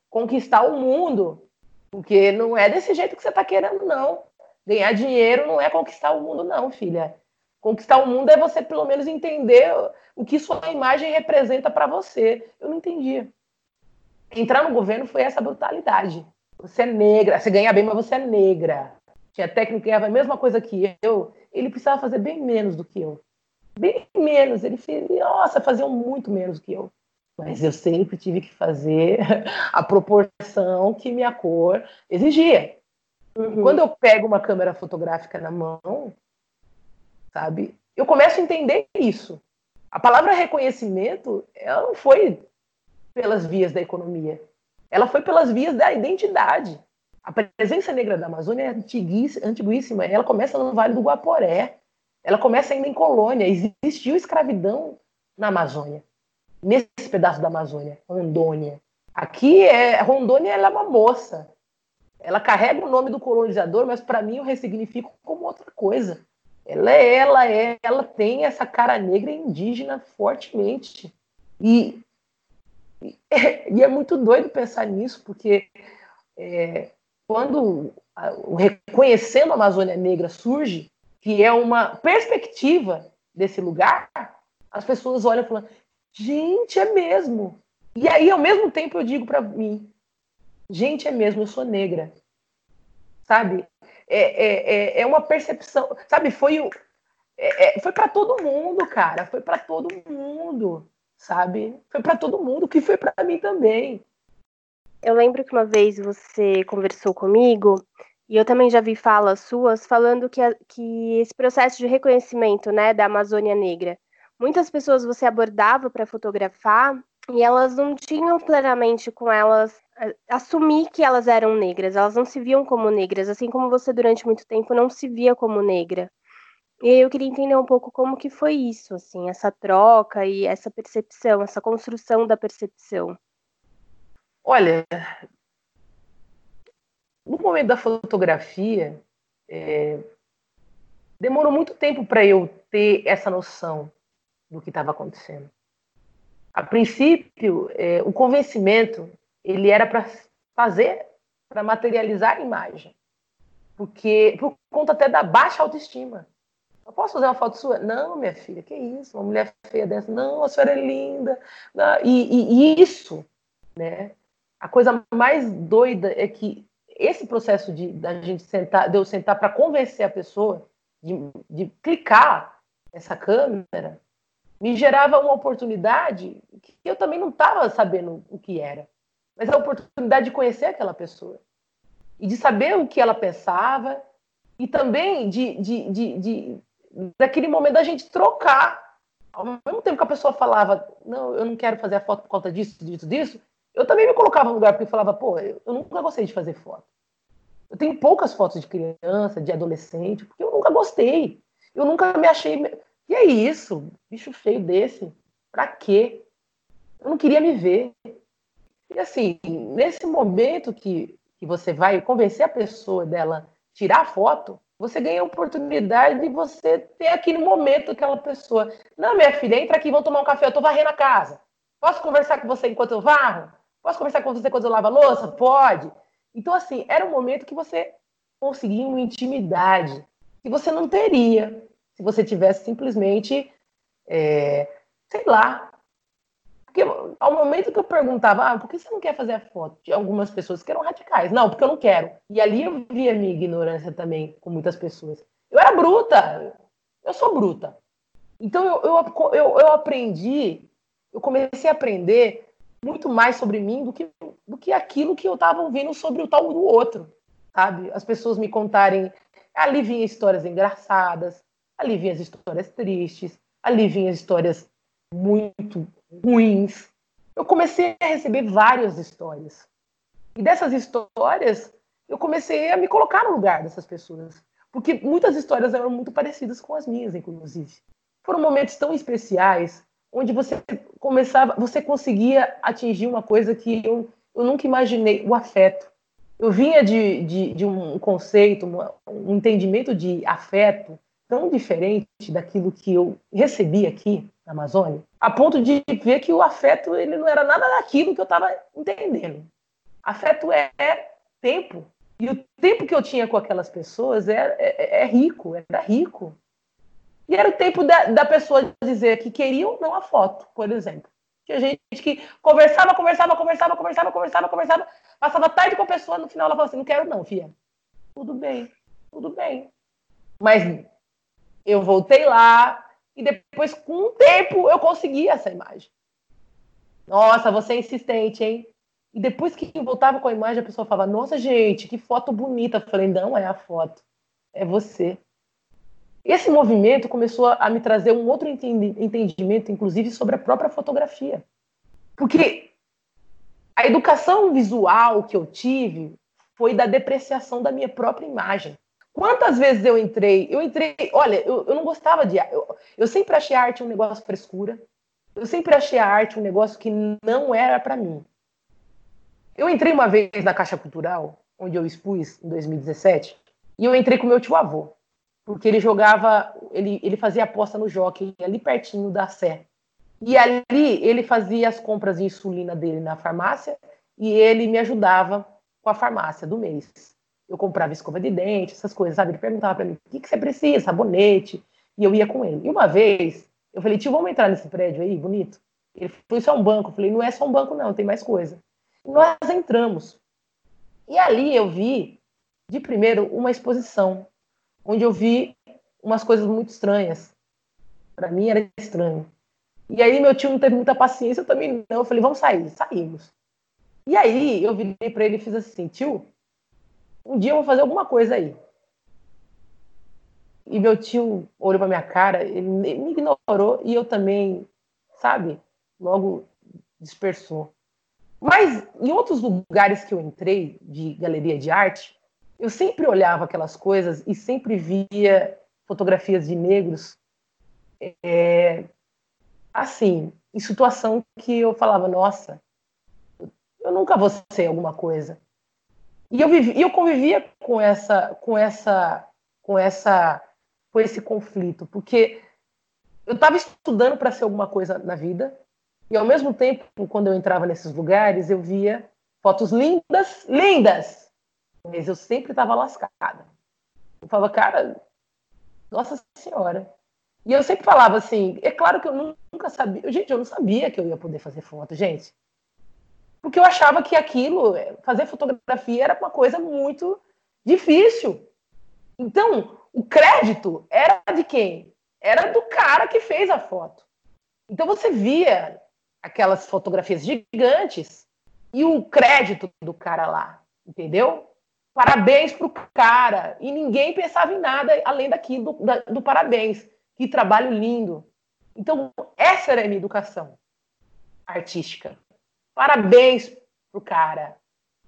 conquistar o mundo. Porque não é desse jeito que você está querendo, não. Ganhar dinheiro não é conquistar o mundo, não, filha. Conquistar o mundo é você, pelo menos, entender o que sua imagem representa para você. Eu não entendia. Entrar no governo foi essa brutalidade. Você é negra, você ganha bem, mas você é negra. Tinha técnico que ganhava a mesma coisa que eu, ele precisava fazer bem menos do que eu. Bem menos. Ele fez, nossa, faziam muito menos que eu. Mas eu sempre tive que fazer <laughs> a proporção que minha cor exigia. Uhum. Quando eu pego uma câmera fotográfica na mão, sabe, eu começo a entender isso. A palavra reconhecimento, ela não foi pelas vias da economia ela foi pelas vias da identidade. A presença negra da Amazônia é antiguíssima. Ela começa no Vale do Guaporé. Ela começa ainda em colônia. Existiu escravidão na Amazônia. Nesse pedaço da Amazônia, Rondônia. Aqui, é, Rondônia ela é uma moça. Ela carrega o nome do colonizador, mas para mim eu ressignifico como outra coisa. Ela é, ela é, ela tem essa cara negra indígena fortemente. E <laughs> e é muito doido pensar nisso, porque é, quando o Reconhecendo a Amazônia Negra surge, que é uma perspectiva desse lugar, as pessoas olham falam: gente, é mesmo. E aí, ao mesmo tempo, eu digo para mim: gente, é mesmo, eu sou negra. Sabe? É, é, é, é uma percepção. Sabe? Foi, é, é foi para todo mundo, cara. Foi para todo mundo sabe? Foi para todo mundo, que foi para mim também. Eu lembro que uma vez você conversou comigo e eu também já vi falas suas falando que, que esse processo de reconhecimento, né, da Amazônia Negra, muitas pessoas você abordava para fotografar e elas não tinham plenamente com elas assumir que elas eram negras, elas não se viam como negras, assim como você durante muito tempo não se via como negra. E eu queria entender um pouco como que foi isso, assim, essa troca e essa percepção, essa construção da percepção. Olha, no momento da fotografia, é, demorou muito tempo para eu ter essa noção do que estava acontecendo. A princípio, é, o convencimento ele era para fazer, para materializar a imagem, porque por conta até da baixa autoestima Eu posso fazer uma foto sua? Não, minha filha, que isso? Uma mulher feia dessa? Não, a senhora é linda. E, e, e isso, né? A coisa mais doida é que esse processo de da gente sentar, de eu sentar para convencer a pessoa de, de clicar essa câmera, me gerava uma oportunidade que eu também não estava sabendo o que era, mas a oportunidade de conhecer aquela pessoa. E de saber o que ela pensava. E também de, de, de, de daquele momento da gente trocar. Ao mesmo tempo que a pessoa falava, não, eu não quero fazer a foto por conta disso, disso, disso, eu também me colocava no lugar porque falava, pô, eu nunca gostei de fazer foto. Eu tenho poucas fotos de criança, de adolescente, porque eu nunca gostei. Eu nunca me achei. E é isso, bicho feio desse. Pra quê? Eu não queria me ver. E assim, nesse momento que, que você vai convencer a pessoa dela tirar a foto, você ganha a oportunidade de você ter aquele momento aquela pessoa. Não, minha filha, entra aqui, vamos tomar um café, eu tô varrendo a casa. Posso conversar com você enquanto eu varro? Posso conversar com você quando eu lavo a louça? Pode. Então, assim, era um momento que você conseguia uma intimidade que você não teria se você tivesse simplesmente, é, sei lá. Porque ao momento que eu perguntava, ah, por que você não quer fazer a foto? De algumas pessoas que eram radicais. Não, porque eu não quero. E ali eu via a minha ignorância também com muitas pessoas. Eu era bruta. Eu sou bruta. Então eu, eu, eu, eu aprendi, eu comecei a aprender muito mais sobre mim do que, do que aquilo que eu estava ouvindo sobre o tal do outro, sabe? As pessoas me contarem, ali vinha histórias engraçadas, ali vinha as histórias tristes, ali vinha as histórias muito ruins. Eu comecei a receber várias histórias. E dessas histórias, eu comecei a me colocar no lugar dessas pessoas. Porque muitas histórias eram muito parecidas com as minhas, inclusive. Foram momentos tão especiais onde você começava, você conseguia atingir uma coisa que eu, eu nunca imaginei, o afeto. Eu vinha de, de, de um conceito, um entendimento de afeto tão diferente daquilo que eu recebi aqui na Amazônia, a ponto de ver que o afeto ele não era nada daquilo que eu estava entendendo. Afeto é, é, tempo. E o tempo que eu tinha com aquelas pessoas é, é, é rico, era rico. E era o tempo da, da pessoa dizer que queria ou não a foto, por exemplo. Tinha gente que conversava, conversava, conversava, conversava, conversava, conversava, passava tarde com a pessoa, no final ela falava assim, não quero não, filha. Tudo bem, tudo bem. Mas eu voltei lá e depois, com o tempo, eu consegui essa imagem. Nossa, você é insistente, hein? E depois que voltava com a imagem, a pessoa falava, nossa, gente, que foto bonita. Eu falei, não é a foto, é você. Esse movimento começou a me trazer um outro entendimento, inclusive, sobre a própria fotografia. Porque a educação visual que eu tive foi da depreciação da minha própria imagem. Quantas vezes eu entrei? Eu entrei. Olha, eu, eu não gostava de. Eu, eu sempre achei a arte um negócio frescura. Eu sempre achei a arte um negócio que não era para mim. Eu entrei uma vez na Caixa Cultural, onde eu expus em 2017, e eu entrei com meu tio avô porque ele jogava, ele, ele fazia aposta no jockey ali pertinho da Sé. E ali ele fazia as compras de insulina dele na farmácia e ele me ajudava com a farmácia do mês. Eu comprava escova de dente, essas coisas, sabe? Ele perguntava para mim: o que, que você precisa? Sabonete. E eu ia com ele. E uma vez, eu falei: tio, vamos entrar nesse prédio aí, bonito? Ele falou: isso é um banco. Eu falei: não é só um banco, não, tem mais coisa. E nós entramos. E ali eu vi, de primeiro, uma exposição onde eu vi umas coisas muito estranhas. Para mim era estranho. E aí meu tio não teve muita paciência, eu também não. Eu falei, vamos sair. Saímos. E aí eu virei para ele e fiz assim, tio, um dia eu vou fazer alguma coisa aí. E meu tio olhou para minha cara, ele me ignorou e eu também, sabe, logo dispersou. Mas em outros lugares que eu entrei de galeria de arte, eu sempre olhava aquelas coisas e sempre via fotografias de negros é, assim, em situação que eu falava, nossa, eu nunca vou ser alguma coisa. E eu, vivi, eu convivia com essa, com essa, com essa, com esse conflito, porque eu estava estudando para ser alguma coisa na vida e ao mesmo tempo, quando eu entrava nesses lugares, eu via fotos lindas, lindas, mas eu sempre estava lascada. Eu falava, cara, Nossa Senhora. E eu sempre falava assim, é claro que eu nunca sabia, gente, eu não sabia que eu ia poder fazer foto, gente. Porque eu achava que aquilo, fazer fotografia era uma coisa muito difícil. Então, o crédito era de quem? Era do cara que fez a foto. Então você via aquelas fotografias gigantes e o crédito do cara lá, entendeu? Parabéns pro cara. E ninguém pensava em nada além daquilo do, do parabéns. Que trabalho lindo. Então, essa era a minha educação artística. Parabéns pro cara.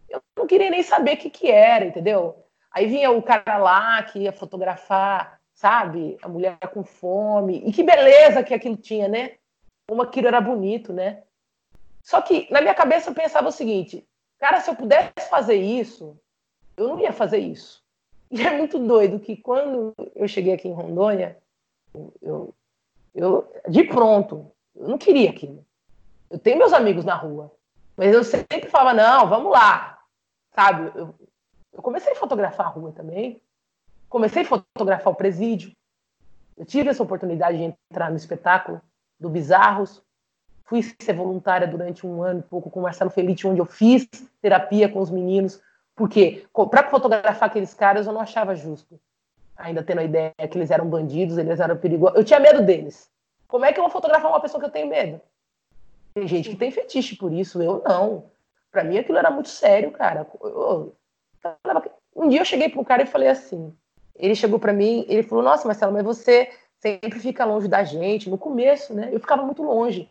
Eu não queria nem saber o que, que era, entendeu? Aí vinha o cara lá que ia fotografar, sabe? A mulher com fome. E que beleza que aquilo tinha, né? Como aquilo era bonito, né? Só que na minha cabeça eu pensava o seguinte: cara, se eu pudesse fazer isso, eu não ia fazer isso. E é muito doido que quando eu cheguei aqui em Rondônia, eu, eu de pronto, eu não queria aquilo. Eu tenho meus amigos na rua, mas eu sempre falava, não, vamos lá, sabe? Eu, eu comecei a fotografar a rua também, comecei a fotografar o presídio, eu tive essa oportunidade de entrar no espetáculo do Bizarros, fui ser voluntária durante um ano e pouco com o Marcelo Felite, onde eu fiz terapia com os meninos, porque para fotografar aqueles caras eu não achava justo ainda tendo a ideia que eles eram bandidos, eles eram perigosos. Eu tinha medo deles. Como é que eu vou fotografar uma pessoa que eu tenho medo? Tem gente que tem fetiche por isso, eu não. Para mim aquilo era muito sério, cara. Eu, um dia eu cheguei pro cara e falei assim. Ele chegou para mim, ele falou: "Nossa, Marcelo, mas você sempre fica longe da gente". No começo, né? Eu ficava muito longe.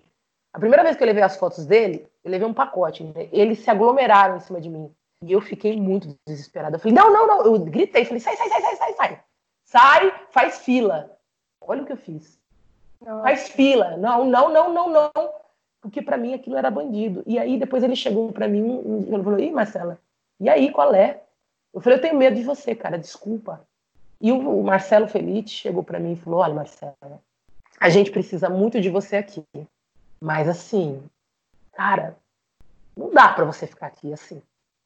A primeira vez que eu levei as fotos dele, eu levei um pacote. Né? Eles se aglomeraram em cima de mim. E eu fiquei muito desesperada. Eu falei: "Não, não, não". Eu gritei, falei: "Sai, sai, sai, sai, sai, sai". Sai, faz fila. Olha o que eu fiz. Faz fila. Não, não, não, não, não. Porque para mim aquilo era bandido. E aí depois ele chegou para mim e falou: Ih, Marcela, e aí qual é? Eu falei: Eu tenho medo de você, cara, desculpa. E o Marcelo Felite chegou para mim e falou: Olha, Marcela, a gente precisa muito de você aqui. Mas assim, cara, não dá para você ficar aqui assim.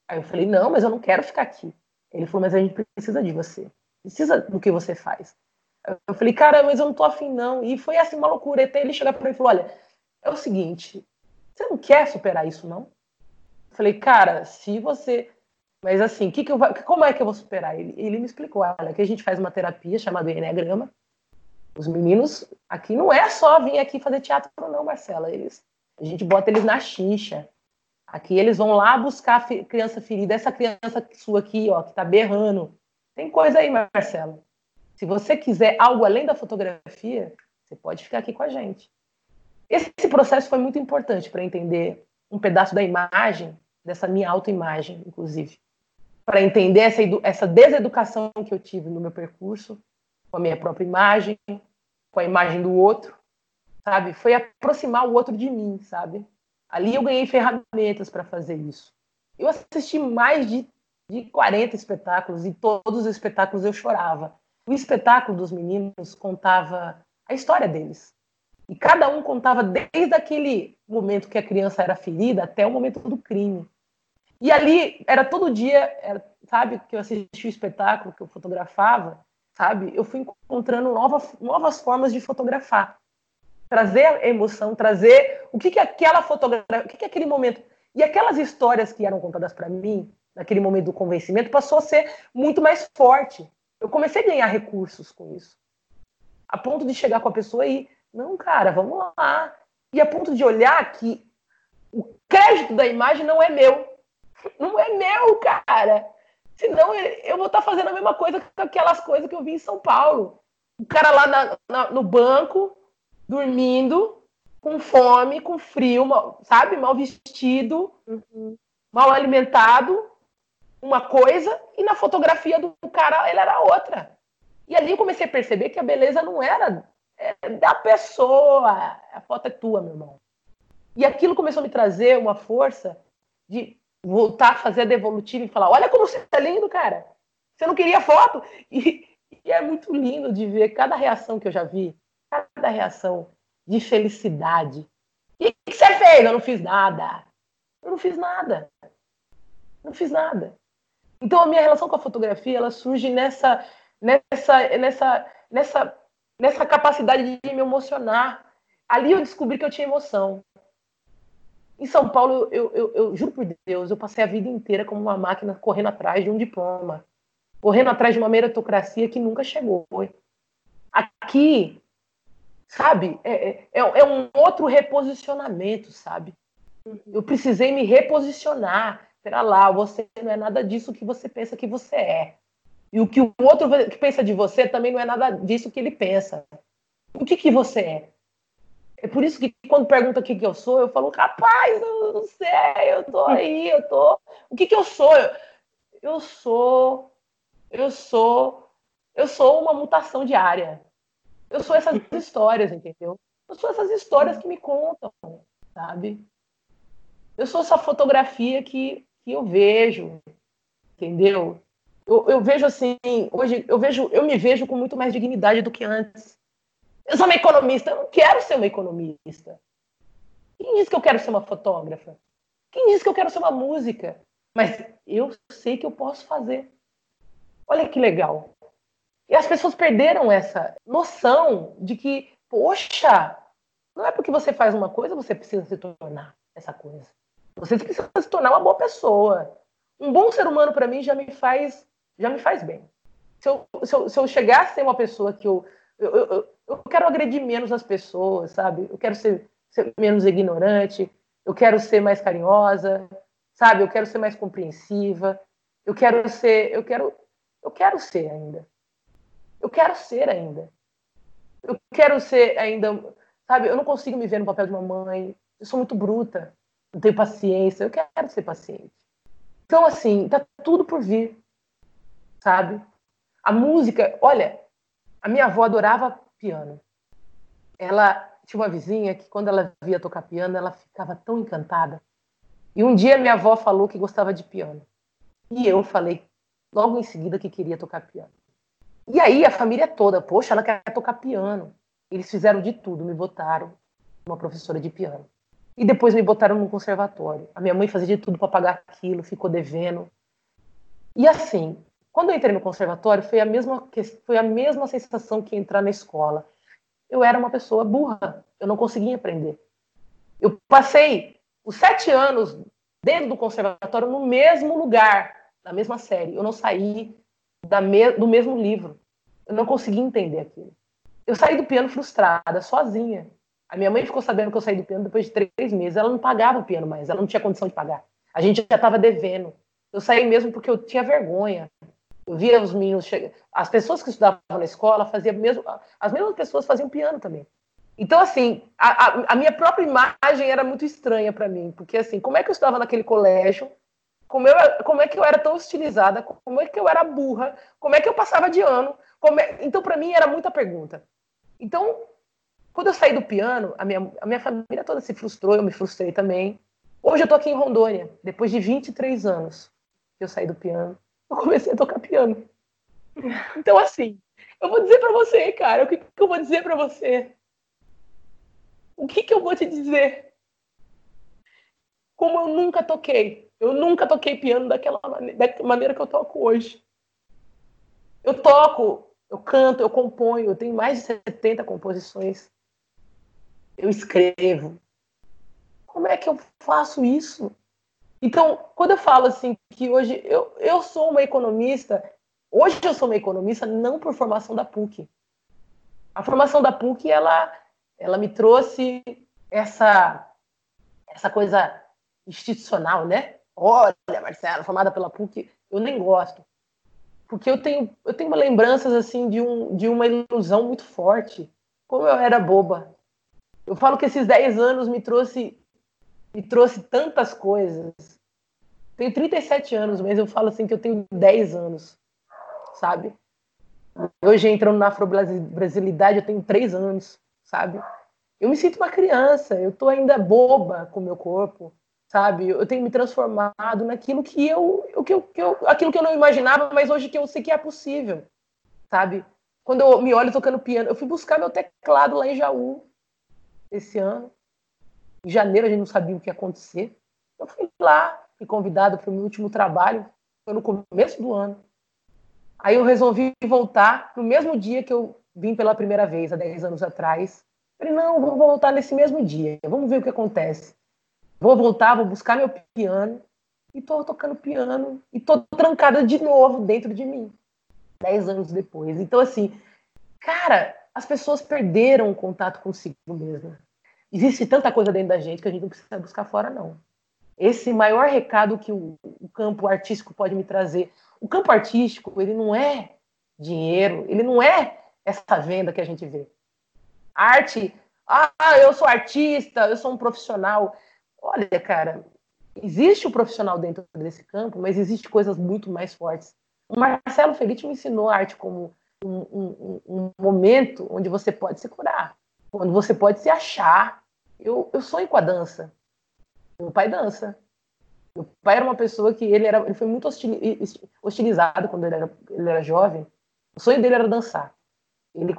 Aí eu falei: Não, mas eu não quero ficar aqui. Ele falou: Mas a gente precisa de você precisa do que você faz. Eu falei, cara, mas eu não tô afim, não. E foi assim uma loucura. Até ele chegar para mim e falou: olha, é o seguinte, você não quer superar isso, não? Eu falei, cara, se você. Mas assim, que que eu... como é que eu vou superar? Ele, ele me explicou: olha, que a gente faz uma terapia chamada Enneagrama. Os meninos aqui não é só vir aqui fazer teatro, não, Marcela. Eles, a gente bota eles na chincha. Aqui eles vão lá buscar a criança ferida. Essa criança sua aqui, ó, que tá berrando tem coisa aí, Marcelo. Se você quiser algo além da fotografia, você pode ficar aqui com a gente. Esse processo foi muito importante para entender um pedaço da imagem, dessa minha autoimagem, inclusive. Para entender essa, essa deseducação que eu tive no meu percurso, com a minha própria imagem, com a imagem do outro, sabe? Foi aproximar o outro de mim, sabe? Ali eu ganhei ferramentas para fazer isso. Eu assisti mais de de 40 espetáculos e todos os espetáculos eu chorava. O espetáculo dos meninos contava a história deles. E cada um contava desde aquele momento que a criança era ferida até o momento do crime. E ali era todo dia, era, sabe, que eu assistia o espetáculo, que eu fotografava, sabe? Eu fui encontrando novas, novas formas de fotografar. Trazer a emoção, trazer o que, que aquela fotografia, o que, que aquele momento. E aquelas histórias que eram contadas para mim, naquele momento do convencimento, passou a ser muito mais forte. Eu comecei a ganhar recursos com isso. A ponto de chegar com a pessoa e, não, cara, vamos lá. E a ponto de olhar que o crédito da imagem não é meu. Não é meu, cara. Senão eu vou estar fazendo a mesma coisa com aquelas coisas que eu vi em São Paulo. O cara lá na, na, no banco, dormindo, com fome, com frio, mal, sabe? Mal vestido, uhum. mal alimentado, uma coisa e na fotografia do cara ele era outra. E ali eu comecei a perceber que a beleza não era é da pessoa, a foto é tua, meu irmão. E aquilo começou a me trazer uma força de voltar a fazer a devolutiva e falar: olha como você tá lindo, cara. Você não queria foto? <laughs> E, e é muito lindo de ver cada reação que eu já vi, reação de felicidade. O que você fez? Eu não fiz nada. Eu não fiz nada. Não fiz nada. Então a minha relação com a fotografia ela surge nessa nessa nessa nessa, nessa capacidade de me emocionar. Ali eu descobri que eu tinha emoção. Em São Paulo, eu, eu, eu, juro por Deus, eu passei a vida inteira como uma máquina correndo atrás de um diploma, correndo atrás de uma meritocracia que nunca chegou. Aqui, sabe, é, é, é, é um outro reposicionamento, sabe? Eu precisei me reposicionar. Pera lá, você não é nada disso que você pensa que você é. E o que o outro que pensa de você também não é nada disso que ele pensa. O que, que você é? É por isso que quando pergunta o que, que eu sou, eu falo, rapaz, eu não sei, eu tô aí, eu tô. O que, que eu sou? Eu sou. Eu sou. Eu sou uma mutação diária. Eu sou essas <laughs> histórias, entendeu? Eu sou essas histórias que me contam, sabe? Eu sou essa fotografia que, que eu vejo, entendeu? Eu, eu vejo assim, hoje eu vejo, eu me vejo com muito mais dignidade do que antes. Eu sou uma economista, eu não quero ser uma economista. Quem disse que eu quero ser uma fotógrafa? Quem disse que eu quero ser uma música? Mas eu sei que eu posso fazer. Olha que legal. E as pessoas perderam essa noção de que, poxa, não é porque você faz uma coisa, você precisa se tornar essa coisa. Você precisa se tornar uma boa pessoa. Um bom ser humano para mim já me faz, já me faz bem. Se eu, se eu, se eu chegar a ser uma pessoa que eu, eu, eu, eu quero agredir menos as pessoas, sabe? Eu quero ser, ser, menos ignorante, eu quero ser mais carinhosa, sabe? Eu quero ser mais compreensiva, eu quero ser, eu quero, eu quero ser ainda. Eu quero ser ainda. Eu quero ser ainda, sabe? Eu não consigo me ver no papel de uma mãe. Eu sou muito bruta, não tenho paciência. Eu quero ser paciente. Então, assim, tá tudo por vir, sabe? A música, olha, a minha avó adorava piano. Ela tinha uma vizinha que, quando ela via tocar piano, ela ficava tão encantada. E um dia minha avó falou que gostava de piano. E eu falei logo em seguida que queria tocar piano. E aí a família toda, poxa, ela quer tocar piano. Eles fizeram de tudo, me botaram uma professora de piano. E depois me botaram no conservatório. A minha mãe fazia de tudo para pagar aquilo, ficou devendo. E assim, quando eu entrei no conservatório, foi a mesma, foi a mesma sensação que entrar na escola. Eu era uma pessoa burra, eu não conseguia aprender. Eu passei os sete anos dentro do conservatório no mesmo lugar, na mesma série. Eu não saí me, do mesmo livro. Eu não conseguia entender aquilo. Eu saí do piano frustrada, sozinha. A minha mãe ficou sabendo que eu saí do piano depois de três meses. Ela não pagava o piano mais, ela não tinha condição de pagar. A gente já estava devendo. Eu saí mesmo porque eu tinha vergonha. Eu via os meninos chegar. As pessoas que estudavam na escola faziam mesmo. As mesmas pessoas faziam piano também. Então, assim, a, a, a minha própria imagem era muito estranha para mim, porque, assim, como é que eu estava naquele colégio? Como, eu, como é que eu era tão hostilizada? Como é que eu era burra? Como é que eu passava de ano? É... Então, para mim, era muita pergunta. Então, quando eu saí do piano, a minha, a minha família toda se frustrou, eu me frustrei também. Hoje eu tô aqui em Rondônia, depois de 23 anos que eu saí do piano eu comecei a tocar piano. Então, assim, eu vou dizer para você, cara, o que, que eu vou dizer para você? O que, que eu vou te dizer? Como eu nunca toquei. Eu nunca toquei piano daquela maneira, da maneira que eu toco hoje. Eu toco, eu canto, eu componho, eu tenho mais de 70 composições. Eu escrevo. Como é que eu faço isso? Então, quando eu falo assim que hoje eu, eu sou uma economista, hoje eu sou uma economista não por formação da PUC. A formação da PUC ela ela me trouxe essa essa coisa institucional, né? Olha, Marcela, formada pela PUC, eu nem gosto. Porque eu tenho eu tenho lembranças assim de um de uma ilusão muito forte. Como eu era boba. Eu falo que esses 10 anos me trouxe me trouxe tantas coisas. Tenho 37 anos, mas eu falo assim que eu tenho 10 anos, sabe? Hoje entrando na afro-brasilidade, eu tenho 3 anos, sabe? Eu me sinto uma criança, eu tô ainda boba com o meu corpo, sabe? Eu tenho me transformado naquilo que eu, que eu, que eu, aquilo que eu não imaginava, mas hoje que eu sei que é possível, sabe? Quando eu me olho tocando piano, eu fui buscar meu teclado lá em Jaú esse ano. Em janeiro a gente não sabia o que ia acontecer. Eu fui lá, fui convidado para o meu último trabalho, foi no começo do ano. Aí eu resolvi voltar no mesmo dia que eu vim pela primeira vez há 10 anos atrás. Falei, não, vou voltar nesse mesmo dia, vamos ver o que acontece. Vou voltar, vou buscar meu piano, e tô tocando piano, e tô trancada de novo dentro de mim, 10 anos depois. Então, assim, cara, as pessoas perderam o contato consigo mesmo. Existe tanta coisa dentro da gente que a gente não precisa buscar fora, não. Esse maior recado que o, o campo artístico pode me trazer. O campo artístico, ele não é dinheiro, ele não é essa venda que a gente vê. Arte, ah, eu sou artista, eu sou um profissional. Olha, cara, existe o profissional dentro desse campo, mas existe coisas muito mais fortes. O Marcelo Felice me ensinou a arte como um, um, um, momento onde você pode se curar, onde você pode se achar. Eu, eu sonho com a dança. Meu pai dança. Meu pai era uma pessoa que ele era, ele foi muito hostilizado quando ele era, ele era jovem. O sonho dele era dançar. Ele,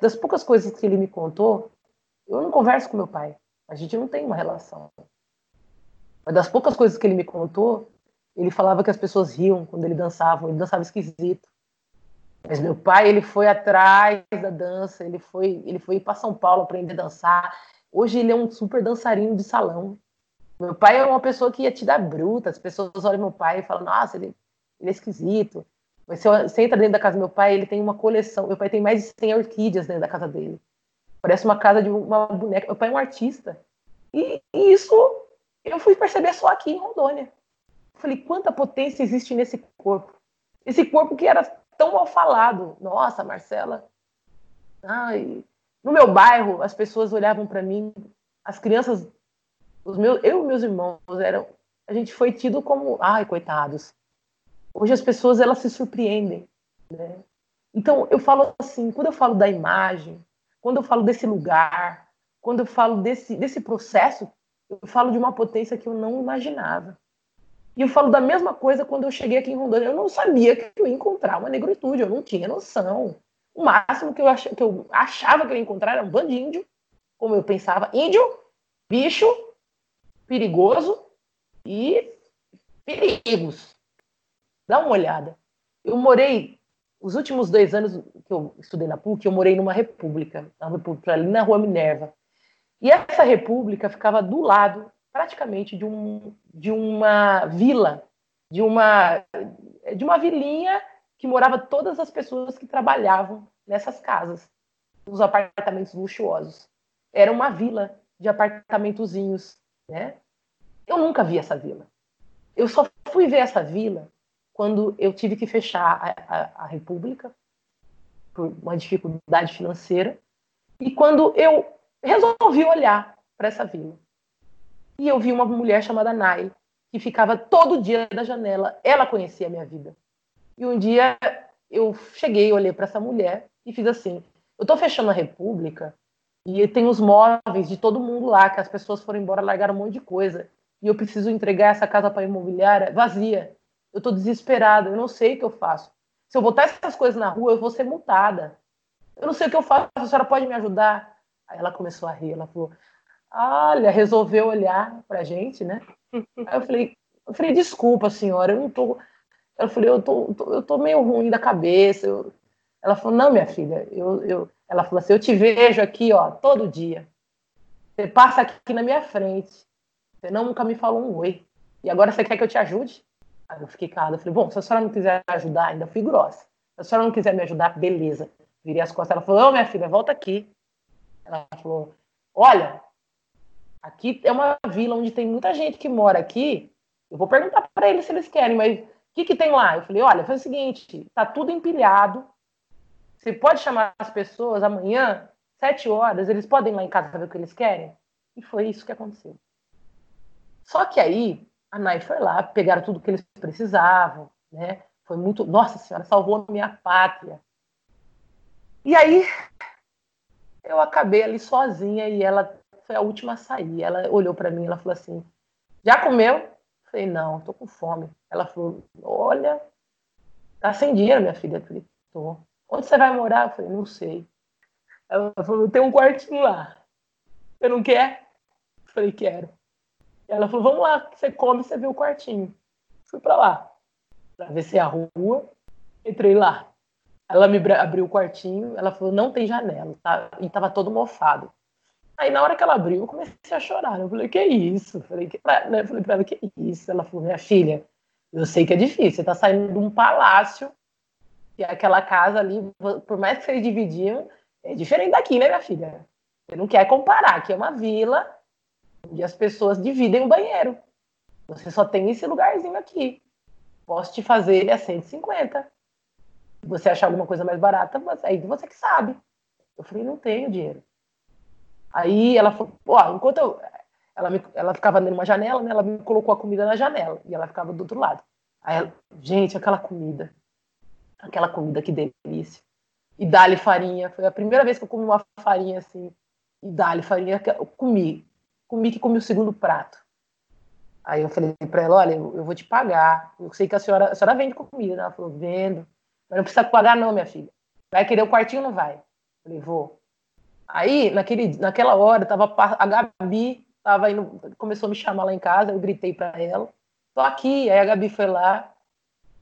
das poucas coisas que ele me contou, eu não converso com meu pai. A gente não tem uma relação. Mas das poucas coisas que ele me contou, ele falava que as pessoas riam quando ele dançava, ele dançava esquisito. Mas meu pai, ele foi atrás da dança, ele foi, ele foi para São Paulo aprender a dançar. Hoje ele é um super dançarino de salão. Meu pai é uma pessoa que ia te dar bruta. As pessoas olham meu pai e falam: Nossa, ele, ele é esquisito. Mas se você entra dentro da casa do meu pai, ele tem uma coleção. Meu pai tem mais de 100 orquídeas dentro da casa dele. Parece uma casa de uma boneca. Meu pai é um artista. E, e isso eu fui perceber só aqui em Rondônia. Falei, quanta potência existe nesse corpo. Esse corpo que era tão mal falado. Nossa, Marcela. Ai, no meu bairro, as pessoas olhavam para mim, as crianças, os meus, eu e meus irmãos eram, a gente foi tido como, ai, coitados. Hoje as pessoas elas se surpreendem, né? Então eu falo assim, quando eu falo da imagem, quando eu falo desse lugar, quando eu falo desse desse processo, eu falo de uma potência que eu não imaginava. E eu falo da mesma coisa quando eu cheguei aqui em Rondônia. Eu não sabia que eu ia encontrar uma negritude, eu não tinha noção. O máximo que eu, ach... que eu achava que eu ia encontrar era um bando de índio, como eu pensava, índio, bicho, perigoso e perigos. Dá uma olhada. Eu morei, os últimos dois anos que eu estudei na PUC, eu morei numa república, na república ali na Rua Minerva. E essa república ficava do lado praticamente de, um, de uma vila, de uma, de uma vilinha que morava todas as pessoas que trabalhavam nessas casas, nos apartamentos luxuosos. Era uma vila de apartamentozinhos, né? Eu nunca vi essa vila. Eu só fui ver essa vila quando eu tive que fechar a, a, a República por uma dificuldade financeira e quando eu resolvi olhar para essa vila e eu vi uma mulher chamada Nai, que ficava todo dia da janela. Ela conhecia a minha vida. E um dia eu cheguei, olhei para essa mulher e fiz assim: eu estou fechando a República e tem os móveis de todo mundo lá, que as pessoas foram embora, largaram um monte de coisa. E eu preciso entregar essa casa para a imobiliária vazia. Eu estou desesperada, eu não sei o que eu faço. Se eu botar essas coisas na rua, eu vou ser multada. Eu não sei o que eu faço, a senhora pode me ajudar? Aí ela começou a rir, ela falou: Olha, resolveu olhar pra gente, né? <laughs> Aí eu falei, eu falei, desculpa, senhora, eu não tô. Eu falei, eu tô, eu tô meio ruim da cabeça. Eu... Ela falou, não, minha filha, eu, eu... ela falou assim, eu te vejo aqui, ó, todo dia. Você passa aqui na minha frente. Você não nunca me falou um oi. E agora você quer que eu te ajude? Aí eu fiquei calada. Eu falei, bom, se a senhora não quiser ajudar, ainda fui grossa. Se a senhora não quiser me ajudar, beleza. Virei as costas. Ela falou, ô, minha filha, volta aqui. Ela falou, olha, Aqui é uma vila onde tem muita gente que mora aqui. Eu vou perguntar para eles se eles querem, mas o que, que tem lá? Eu falei, olha, foi o seguinte, tá tudo empilhado. Você pode chamar as pessoas amanhã, sete horas, eles podem ir lá em casa ver o que eles querem? E foi isso que aconteceu. Só que aí, a Nai foi lá, pegaram tudo que eles precisavam, né? Foi muito, nossa senhora, salvou minha pátria. E aí, eu acabei ali sozinha e ela foi a última a sair. Ela olhou para mim, ela falou assim: "Já comeu?" Eu falei: "Não, tô com fome". Ela falou: "Olha, tá sem dinheiro, minha filha". Eu falei: "Tô". "Onde você vai morar?" Eu falei: "Não sei". Ela falou: "Tem um quartinho lá. Você não quer?" Eu falei: "Quero". Ela falou: "Vamos lá, você come, você vê o quartinho". Fui para lá. Atravessei a rua, entrei lá. Ela me abriu o quartinho, ela falou, não tem janela, tá? E tava todo mofado. Aí na hora que ela abriu, eu comecei a chorar. Eu falei, que isso? Eu falei, que... Né, eu falei pra ela, que isso? Ela falou, minha filha, eu sei que é difícil, você tá saindo de um palácio, e aquela casa ali, por mais que vocês dividiam, é diferente daqui, né, minha filha? Você não quer comparar, aqui é uma vila onde as pessoas dividem o banheiro. Você só tem esse lugarzinho aqui. Posso te fazer ele a 150. Você achar alguma coisa mais barata, aí você que sabe. Eu falei, não tenho dinheiro. Aí ela falou, ó, enquanto eu. Ela, me, ela ficava numa janela, né? Ela me colocou a comida na janela e ela ficava do outro lado. Aí ela, gente, aquela comida. Aquela comida, que delícia. E dali farinha. Foi a primeira vez que eu comi uma farinha assim. E dali farinha. Eu comi. Comi que comi o segundo prato. Aí eu falei para ela, olha, eu, eu, vou te pagar. Eu sei que a senhora, a senhora vende comida. Ela falou, vendo. Mas não precisa pagar não, minha filha. Vai querer o quartinho não vai? Falei, vou. Aí, naquele, naquela hora, tava, a Gabi tava indo, começou a me chamar lá em casa, eu gritei para ela, tô aqui. Aí a Gabi foi lá.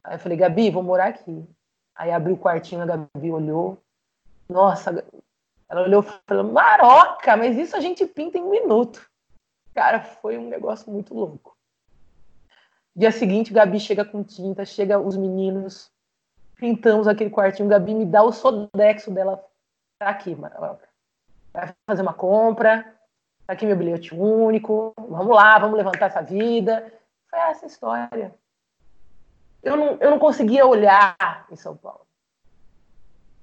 Aí eu falei, Gabi, vou morar aqui. Aí abriu o quartinho, a Gabi olhou. Nossa, ela olhou e falou, Maroca, mas isso a gente pinta em um minuto. Cara, foi um negócio muito louco. Dia seguinte, Gabi chega com tinta, chega os meninos, pintamos aquele quartinho. Gabi me dá o sodexo dela. Tá aqui, Maroca. Vai fazer uma compra, tá aqui meu bilhete único, vamos lá, vamos levantar essa vida. Foi essa história. Eu não, eu não conseguia olhar em São Paulo.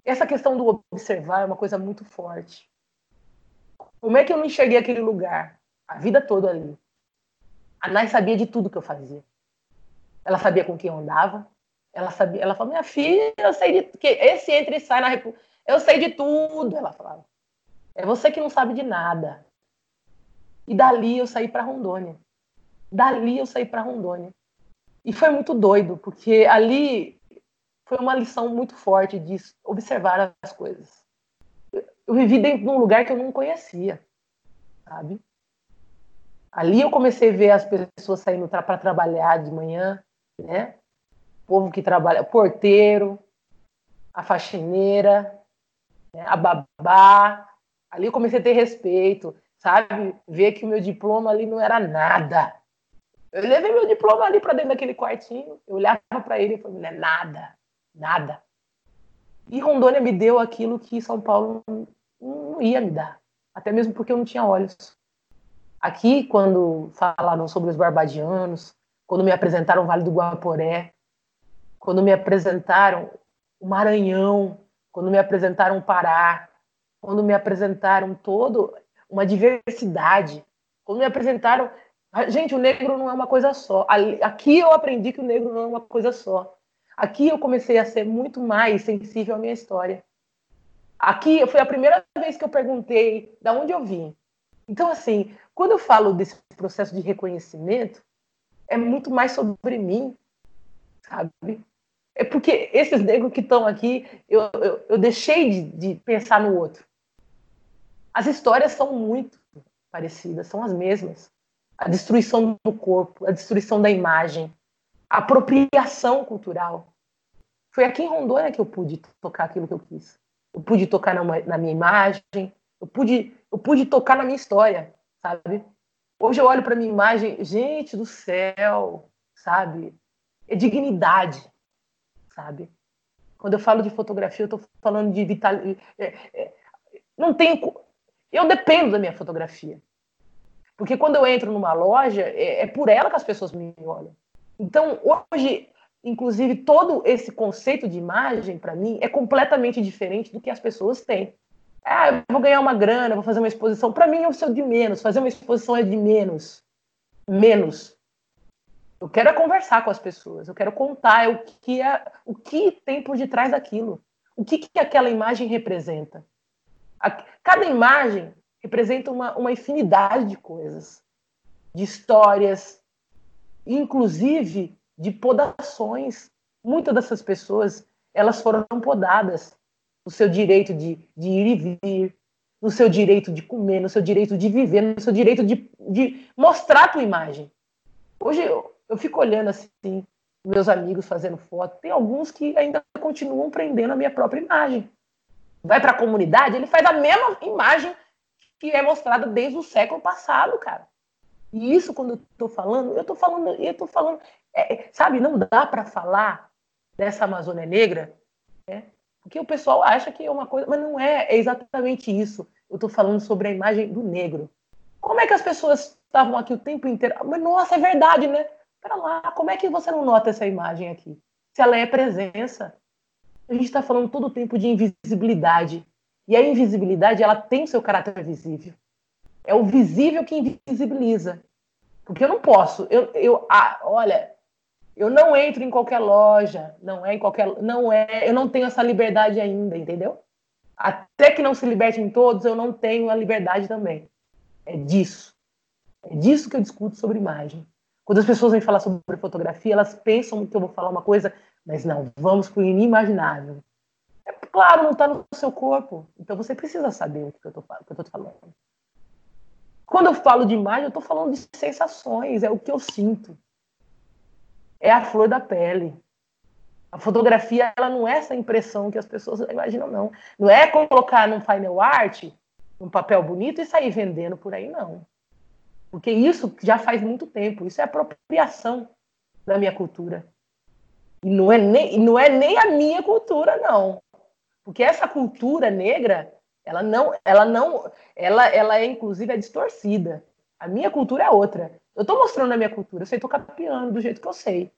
Essa questão do observar é uma coisa muito forte. Como é que eu não enxerguei aquele lugar? a vida toda ali. A Nai sabia de tudo que eu fazia. Ela sabia com quem eu andava. Ela sabia, ela falou: "Minha filha, eu sei de que esse entra e sai na República. Eu sei de tudo", ela falava. É você que não sabe de nada. E dali eu saí para Rondônia. Dali eu saí para Rondônia. E foi muito doido, porque ali foi uma lição muito forte de observar as coisas. Eu vivi dentro de um lugar que eu não conhecia, sabe? Ali eu comecei a ver as pessoas saindo para trabalhar de manhã, né? O povo que trabalha, porteiro, a faxineira, né? a babá. Ali eu comecei a ter respeito, sabe? Ver que o meu diploma ali não era nada. Eu levei meu diploma ali para dentro daquele quartinho, eu olhava para ele e falei, não é nada, nada. E Rondônia me deu aquilo que São Paulo não ia me dar, até mesmo porque eu não tinha olhos. Aqui, quando falaram sobre os barbadianos, quando me apresentaram o Vale do Guaporé, quando me apresentaram o Maranhão, quando me apresentaram o Pará, quando me apresentaram todo uma diversidade, quando me apresentaram, gente, o negro não é uma coisa só. Aqui eu aprendi que o negro não é uma coisa só. Aqui eu comecei a ser muito mais sensível à minha história. Aqui foi a primeira vez que eu perguntei de onde eu vim. Então, assim, quando eu falo desse processo de reconhecimento, é muito mais sobre mim, sabe? É porque esses negros que estão aqui, eu, eu, eu deixei de, de pensar no outro. As histórias são muito parecidas, são as mesmas. A destruição do corpo, a destruição da imagem, a apropriação cultural. Foi aqui em Rondônia que eu pude tocar aquilo que eu quis. Eu pude tocar na, na minha imagem, eu pude, eu pude tocar na minha história sabe? Hoje eu olho para minha imagem, gente do céu, sabe? É dignidade, sabe? Quando eu falo de fotografia, eu estou falando de vital. É, é, não tem. Eu dependo da minha fotografia. Porque quando eu entro numa loja, é, é por ela que as pessoas me olham. Então, hoje, inclusive, todo esse conceito de imagem, para mim, é completamente diferente do que as pessoas têm. Ah, eu vou ganhar uma grana, vou fazer uma exposição. Para mim é o seu de menos. Fazer uma exposição é de menos. Menos. Eu quero é conversar com as pessoas. Eu quero contar o que é, o que tem por detrás daquilo. O que, que aquela imagem representa. A, cada imagem representa uma, uma infinidade de coisas, de histórias, inclusive de podações. Muitas dessas pessoas elas foram podadas no seu direito de, de ir e vir, no seu direito de comer, no seu direito de viver, no seu direito de, de mostrar a tua imagem. Hoje eu, fico olhando assim, meus amigos fazendo foto. Tem alguns que ainda continuam prendendo a minha própria imagem. Vai para a comunidade, ele faz a mesma imagem que é mostrada desde o século passado, cara. E isso, quando eu estou falando, eu estou falando, eu tô falando, é, é, sabe, não dá para falar dessa Amazônia Negra, né? porque o pessoal acha que é uma coisa, mas não é, é exatamente isso. Eu estou falando sobre a imagem do negro. Como é que as pessoas estavam aqui o tempo inteiro? Mas, nossa, é verdade, né? Pera lá, como é que você não nota essa imagem aqui? Se ela é presença. A gente está falando todo o tempo de invisibilidade. E a invisibilidade, ela tem seu caráter visível. É o visível que invisibiliza. Porque eu não posso. Eu, eu, ah, olha, eu não entro em qualquer loja, não é em qualquer, não é, eu não tenho essa liberdade ainda, entendeu? Até que não se libertem todos, eu não tenho a liberdade também. É disso. É disso que eu discuto sobre imagem. Quando as pessoas vêm falar sobre fotografia, elas pensam que eu vou falar uma coisa, mas não, vamos para o inimaginável. É claro, não está no seu corpo. Então você precisa saber o que eu estou falando. Quando eu falo de imagem, eu estou falando de sensações, é o que eu sinto. É a flor da pele. A fotografia, ela não é essa impressão que as pessoas imaginam, não. Não é colocar num final art, um papel bonito e sair vendendo por aí, não. Porque isso já faz muito tempo. Isso é apropriação da minha cultura. E não é nem, não é nem a minha cultura, não. Porque essa cultura negra, ela não, ela não, ela, ela é inclusive é distorcida. A minha cultura é outra. Eu estou mostrando a minha cultura. Eu sei tocar piano do jeito que eu sei.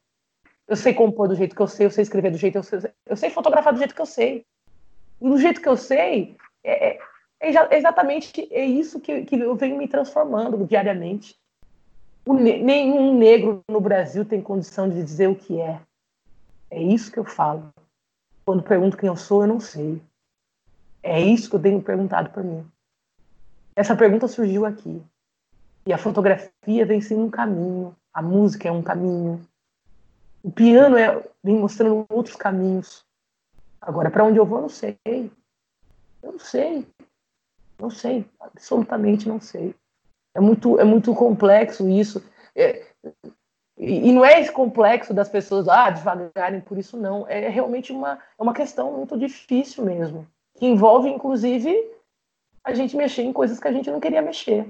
Eu sei compor do jeito que eu sei. Eu sei escrever do jeito que eu sei. Eu sei fotografar do jeito que eu sei. E do jeito que eu sei, é, é, exatamente é isso que, que eu venho me transformando diariamente. Ne nenhum negro no Brasil tem condição de dizer o que é. É isso que eu falo. Quando pergunto quem eu sou, eu não sei. É isso que eu tenho perguntado para mim. Essa pergunta surgiu aqui. E a fotografia vem sendo um caminho, a música é um caminho. O piano é, vem mostrando outros caminhos. Agora, para onde eu vou, eu não sei. Eu não sei. Não sei. Absolutamente não sei. É muito, é muito complexo isso. É, e não é esse complexo das pessoas ah, devagarem por isso, não. É realmente uma, é uma questão muito difícil mesmo que envolve, inclusive, a gente mexer em coisas que a gente não queria mexer.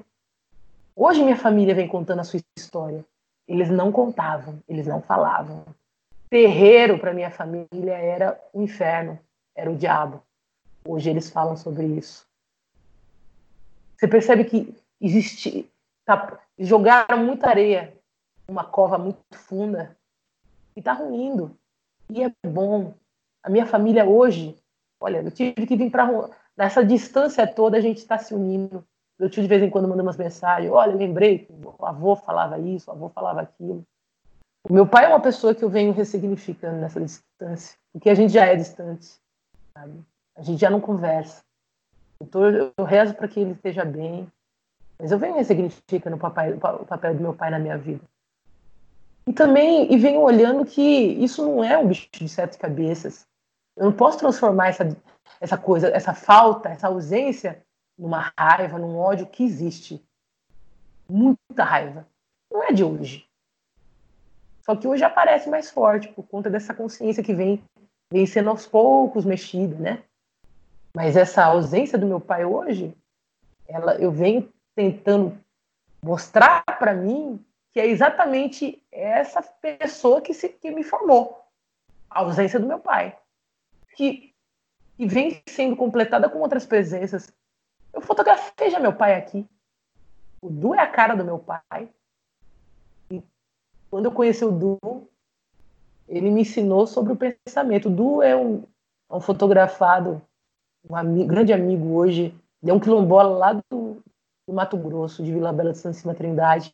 Hoje minha família vem contando a sua história. Eles não contavam, eles não falavam. Terreiro para minha família era o inferno, era o diabo. Hoje eles falam sobre isso. Você percebe que existe, tá, jogaram muita areia, uma cova muito funda e está ruindo. E é bom. A minha família hoje Olha, eu tive que vir para nessa distância toda a gente está se unindo. Eu tio de vez em quando manda umas mensagens. Olha, lembrei que o avô falava isso, o avô falava aquilo. O meu pai é uma pessoa que eu venho ressignificando nessa distância, porque a gente já é distante, sabe? A gente já não conversa. Então eu rezo para que ele esteja bem, mas eu venho ressignificando o, papai, o papel do meu pai na minha vida. E também e venho olhando que isso não é um bicho de sete cabeças. Eu não posso transformar essa, essa coisa, essa falta, essa ausência numa raiva, num ódio que existe. Muita raiva. Não é de hoje. Só que hoje aparece mais forte por conta dessa consciência que vem, vem sendo aos poucos mexida, né? Mas essa ausência do meu pai hoje, ela, eu venho tentando mostrar para mim que é exatamente essa pessoa que, se, que me formou. A ausência do meu pai que, que vem sendo completada com outras presenças. Eu fotografei já meu pai aqui. O Du é a cara do meu pai. E quando eu conheci o Du, ele me ensinou sobre o pensamento. O Du é um, um fotografado, um amigo, grande amigo hoje. É um quilombola lá do, do Mato Grosso, de Vila Bela de Santíssima Trindade.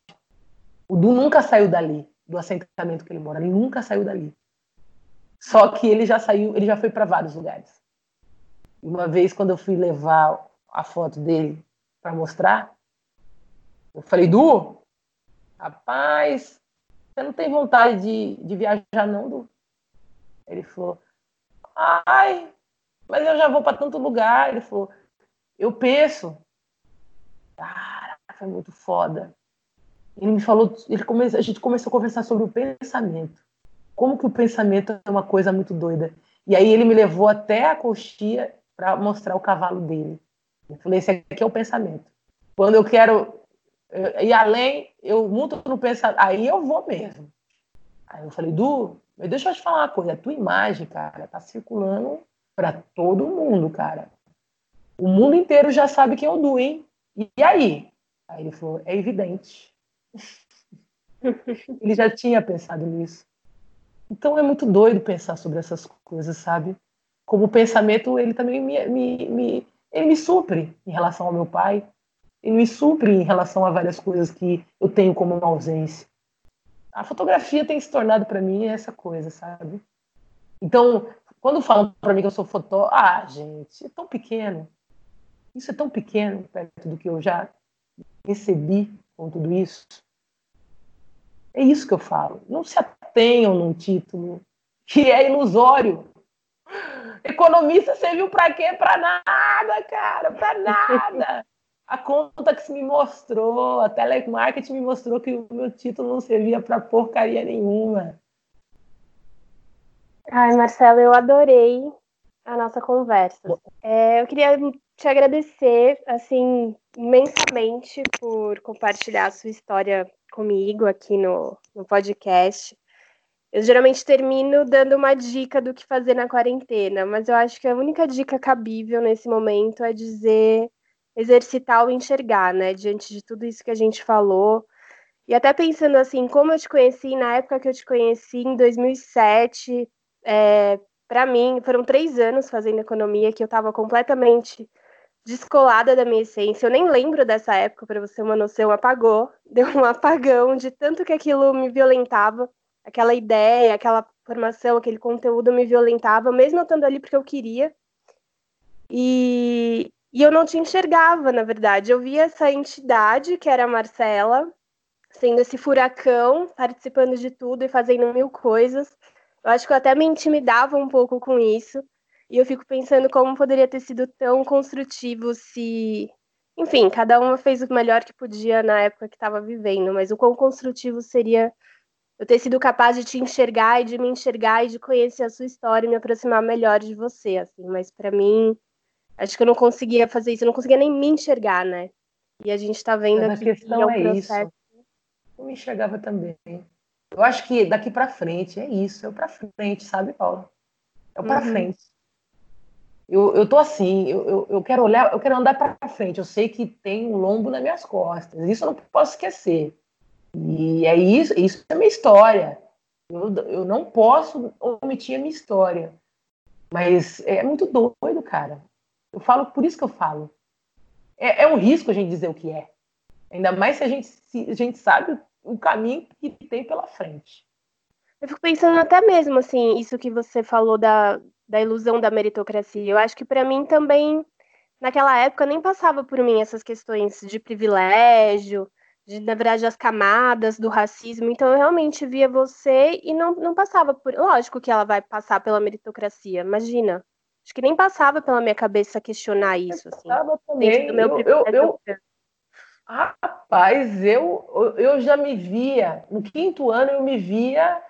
O Du nunca saiu dali, do assentamento que ele mora. Ele nunca saiu dali. Só que ele já saiu, ele já foi para vários lugares. Uma vez, quando eu fui levar a foto dele para mostrar, eu falei, Du, rapaz, você não tem vontade de, de viajar, não, Du? Ele falou, ai, mas eu já vou para tanto lugar. Ele falou, eu penso. Cara, foi muito foda. Ele me falou, ele come, a gente começou a conversar sobre o pensamento. como que o pensamento é uma coisa muito doida. E aí ele me levou até a coxia para mostrar o cavalo dele. Eu falei, esse aqui é o pensamento. Quando eu quero ir além, eu mudo no pensamento, aí eu vou mesmo. Aí eu falei, Du, deixa eu te falar uma coisa, a tua imagem, cara, tá circulando para todo mundo, cara. O mundo inteiro já sabe quem é o Du, hein? E aí? Aí ele falou, é evidente. <laughs> ele já tinha pensado nisso. Então é muito doido pensar sobre essas coisas, sabe? Como o pensamento, ele também me, me, me, ele me supre em relação ao meu pai, ele me supre em relação a várias coisas que eu tenho como uma ausência. A fotografia tem se tornado para mim essa coisa, sabe? Então, quando falam para mim que eu sou fotógrafo, ah, gente, é tão pequeno. Isso é tão pequeno perto do que eu já recebi com tudo isso. É isso que eu falo. Não se atenham num título que é ilusório. Economista serviu para quê? Para nada, cara, para nada. A conta que se me mostrou, a telemarketing me mostrou que o meu título não servia para porcaria nenhuma. Ai, Marcelo, eu adorei a nossa conversa. É, eu queria te agradecer, assim, imensamente por compartilhar a sua história comigo aqui no, no podcast. Eu geralmente termino dando uma dica do que fazer na quarentena, mas eu acho que a única dica cabível nesse momento é dizer exercitar o enxergar, né? Diante de tudo isso que a gente falou. E até pensando assim, como eu te conheci, na época que eu te conheci, em 2007, é, para mim, foram três anos fazendo economia que eu estava completamente descolada da minha essência. Eu nem lembro dessa época, para você ter uma noção, apagou. <laughs> Deu um apagão de tanto que aquilo me violentava, aquela ideia, aquela formação, aquele conteúdo me violentava, mesmo eu estando ali porque eu queria. E, e eu não te enxergava, na verdade. Eu via essa entidade, que era a Marcela, sendo esse furacão, participando de tudo e fazendo mil coisas. Eu acho que eu até me intimidava um pouco com isso. E eu fico pensando como poderia ter sido tão construtivo se. Enfim, cada uma fez o melhor que podia na época que estava vivendo, mas o quão construtivo seria eu ter sido capaz de te enxergar e de me enxergar e de conhecer a sua história e me aproximar melhor de você, assim. Mas para mim, acho que eu não conseguia fazer isso, eu não conseguia nem me enxergar, né? E a gente está vendo mas aqui a questão que é, um é processo... isso. Eu me enxergava também. Eu acho que daqui para frente é isso, é o para frente, sabe, Paulo? É o para uhum. frente. Eu, eu tô assim, eu, eu, eu quero olhar, eu quero andar para frente. Eu sei que tem um lombo nas minhas costas. Isso eu não posso esquecer. E é isso, isso é minha história. Eu, eu não posso omitir a minha história. Mas é muito doido, cara. Eu falo, por isso que eu falo. É, é um risco a gente dizer o que é. Ainda mais se a gente, se a gente sabe o caminho que tem pela frente. Eu fico pensando até mesmo, assim, isso que você falou da, da ilusão da meritocracia. Eu acho que para mim também, naquela época, nem passava por mim essas questões de privilégio, de, na verdade, as camadas do racismo. Então, eu realmente via você e não, não passava por. Lógico que ela vai passar pela meritocracia, imagina. Acho que nem passava pela minha cabeça questionar isso. Assim, também. Do meu eu, eu, eu, Rapaz, eu, eu já me via, no quinto ano eu me via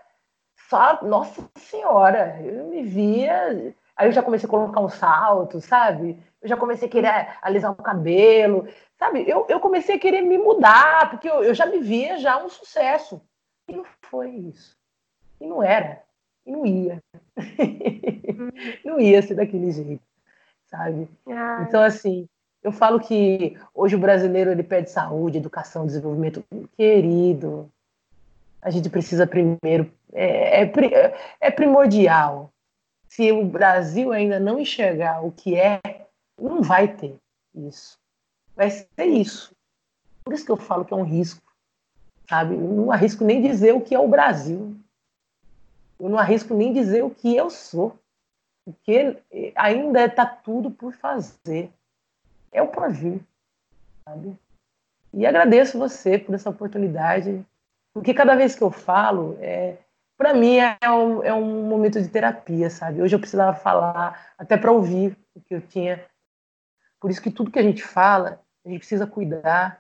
só, nossa senhora, eu me via. Aí eu já comecei a colocar um salto, sabe? Eu já comecei a querer alisar o cabelo, sabe? Eu, eu comecei a querer me mudar, porque eu, eu já me via já um sucesso. E não foi isso. E não era. E não ia. <laughs> não ia ser daquele jeito, sabe? Então, assim, eu falo que hoje o brasileiro ele pede saúde, educação, desenvolvimento. Querido, a gente precisa primeiro. É, é, é primordial. Se o Brasil ainda não enxergar o que é, não vai ter isso. Vai ser isso. Por isso que eu falo que é um risco. Sabe? Eu não arrisco nem dizer o que é o Brasil. Eu não arrisco nem dizer o que eu sou. Porque ainda está tudo por fazer é o porvir, sabe? E agradeço você por essa oportunidade, porque cada vez que eu falo, é, para mim é um, é um momento de terapia, sabe? Hoje eu precisava falar, até para ouvir o que eu tinha. Por isso que tudo que a gente fala, a gente precisa cuidar.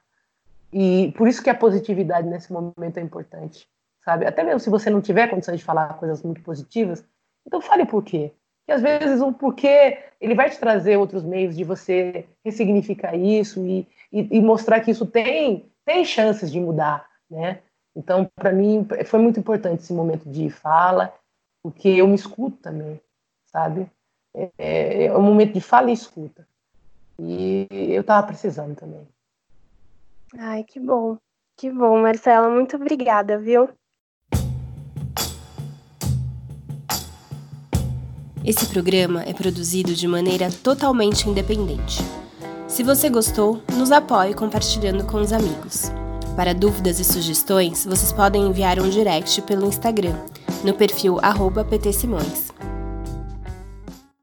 E por isso que a positividade nesse momento é importante, sabe? Até mesmo se você não tiver condições de falar coisas muito positivas, então fale o porquê. E às vezes um porquê ele vai te trazer outros meios de você ressignificar isso e, e, e mostrar que isso tem, tem chances de mudar, né? Então, para mim, foi muito importante esse momento de fala, porque eu me escuto também, sabe? É, é um momento de fala e escuta. E eu estava precisando também. Ai, que bom. Que bom, Marcela. Muito obrigada, viu? Esse programa é produzido de maneira totalmente independente. Se você gostou, nos apoie compartilhando com os amigos. Para dúvidas e sugestões, vocês podem enviar um direct pelo Instagram, no perfil @ptsimões.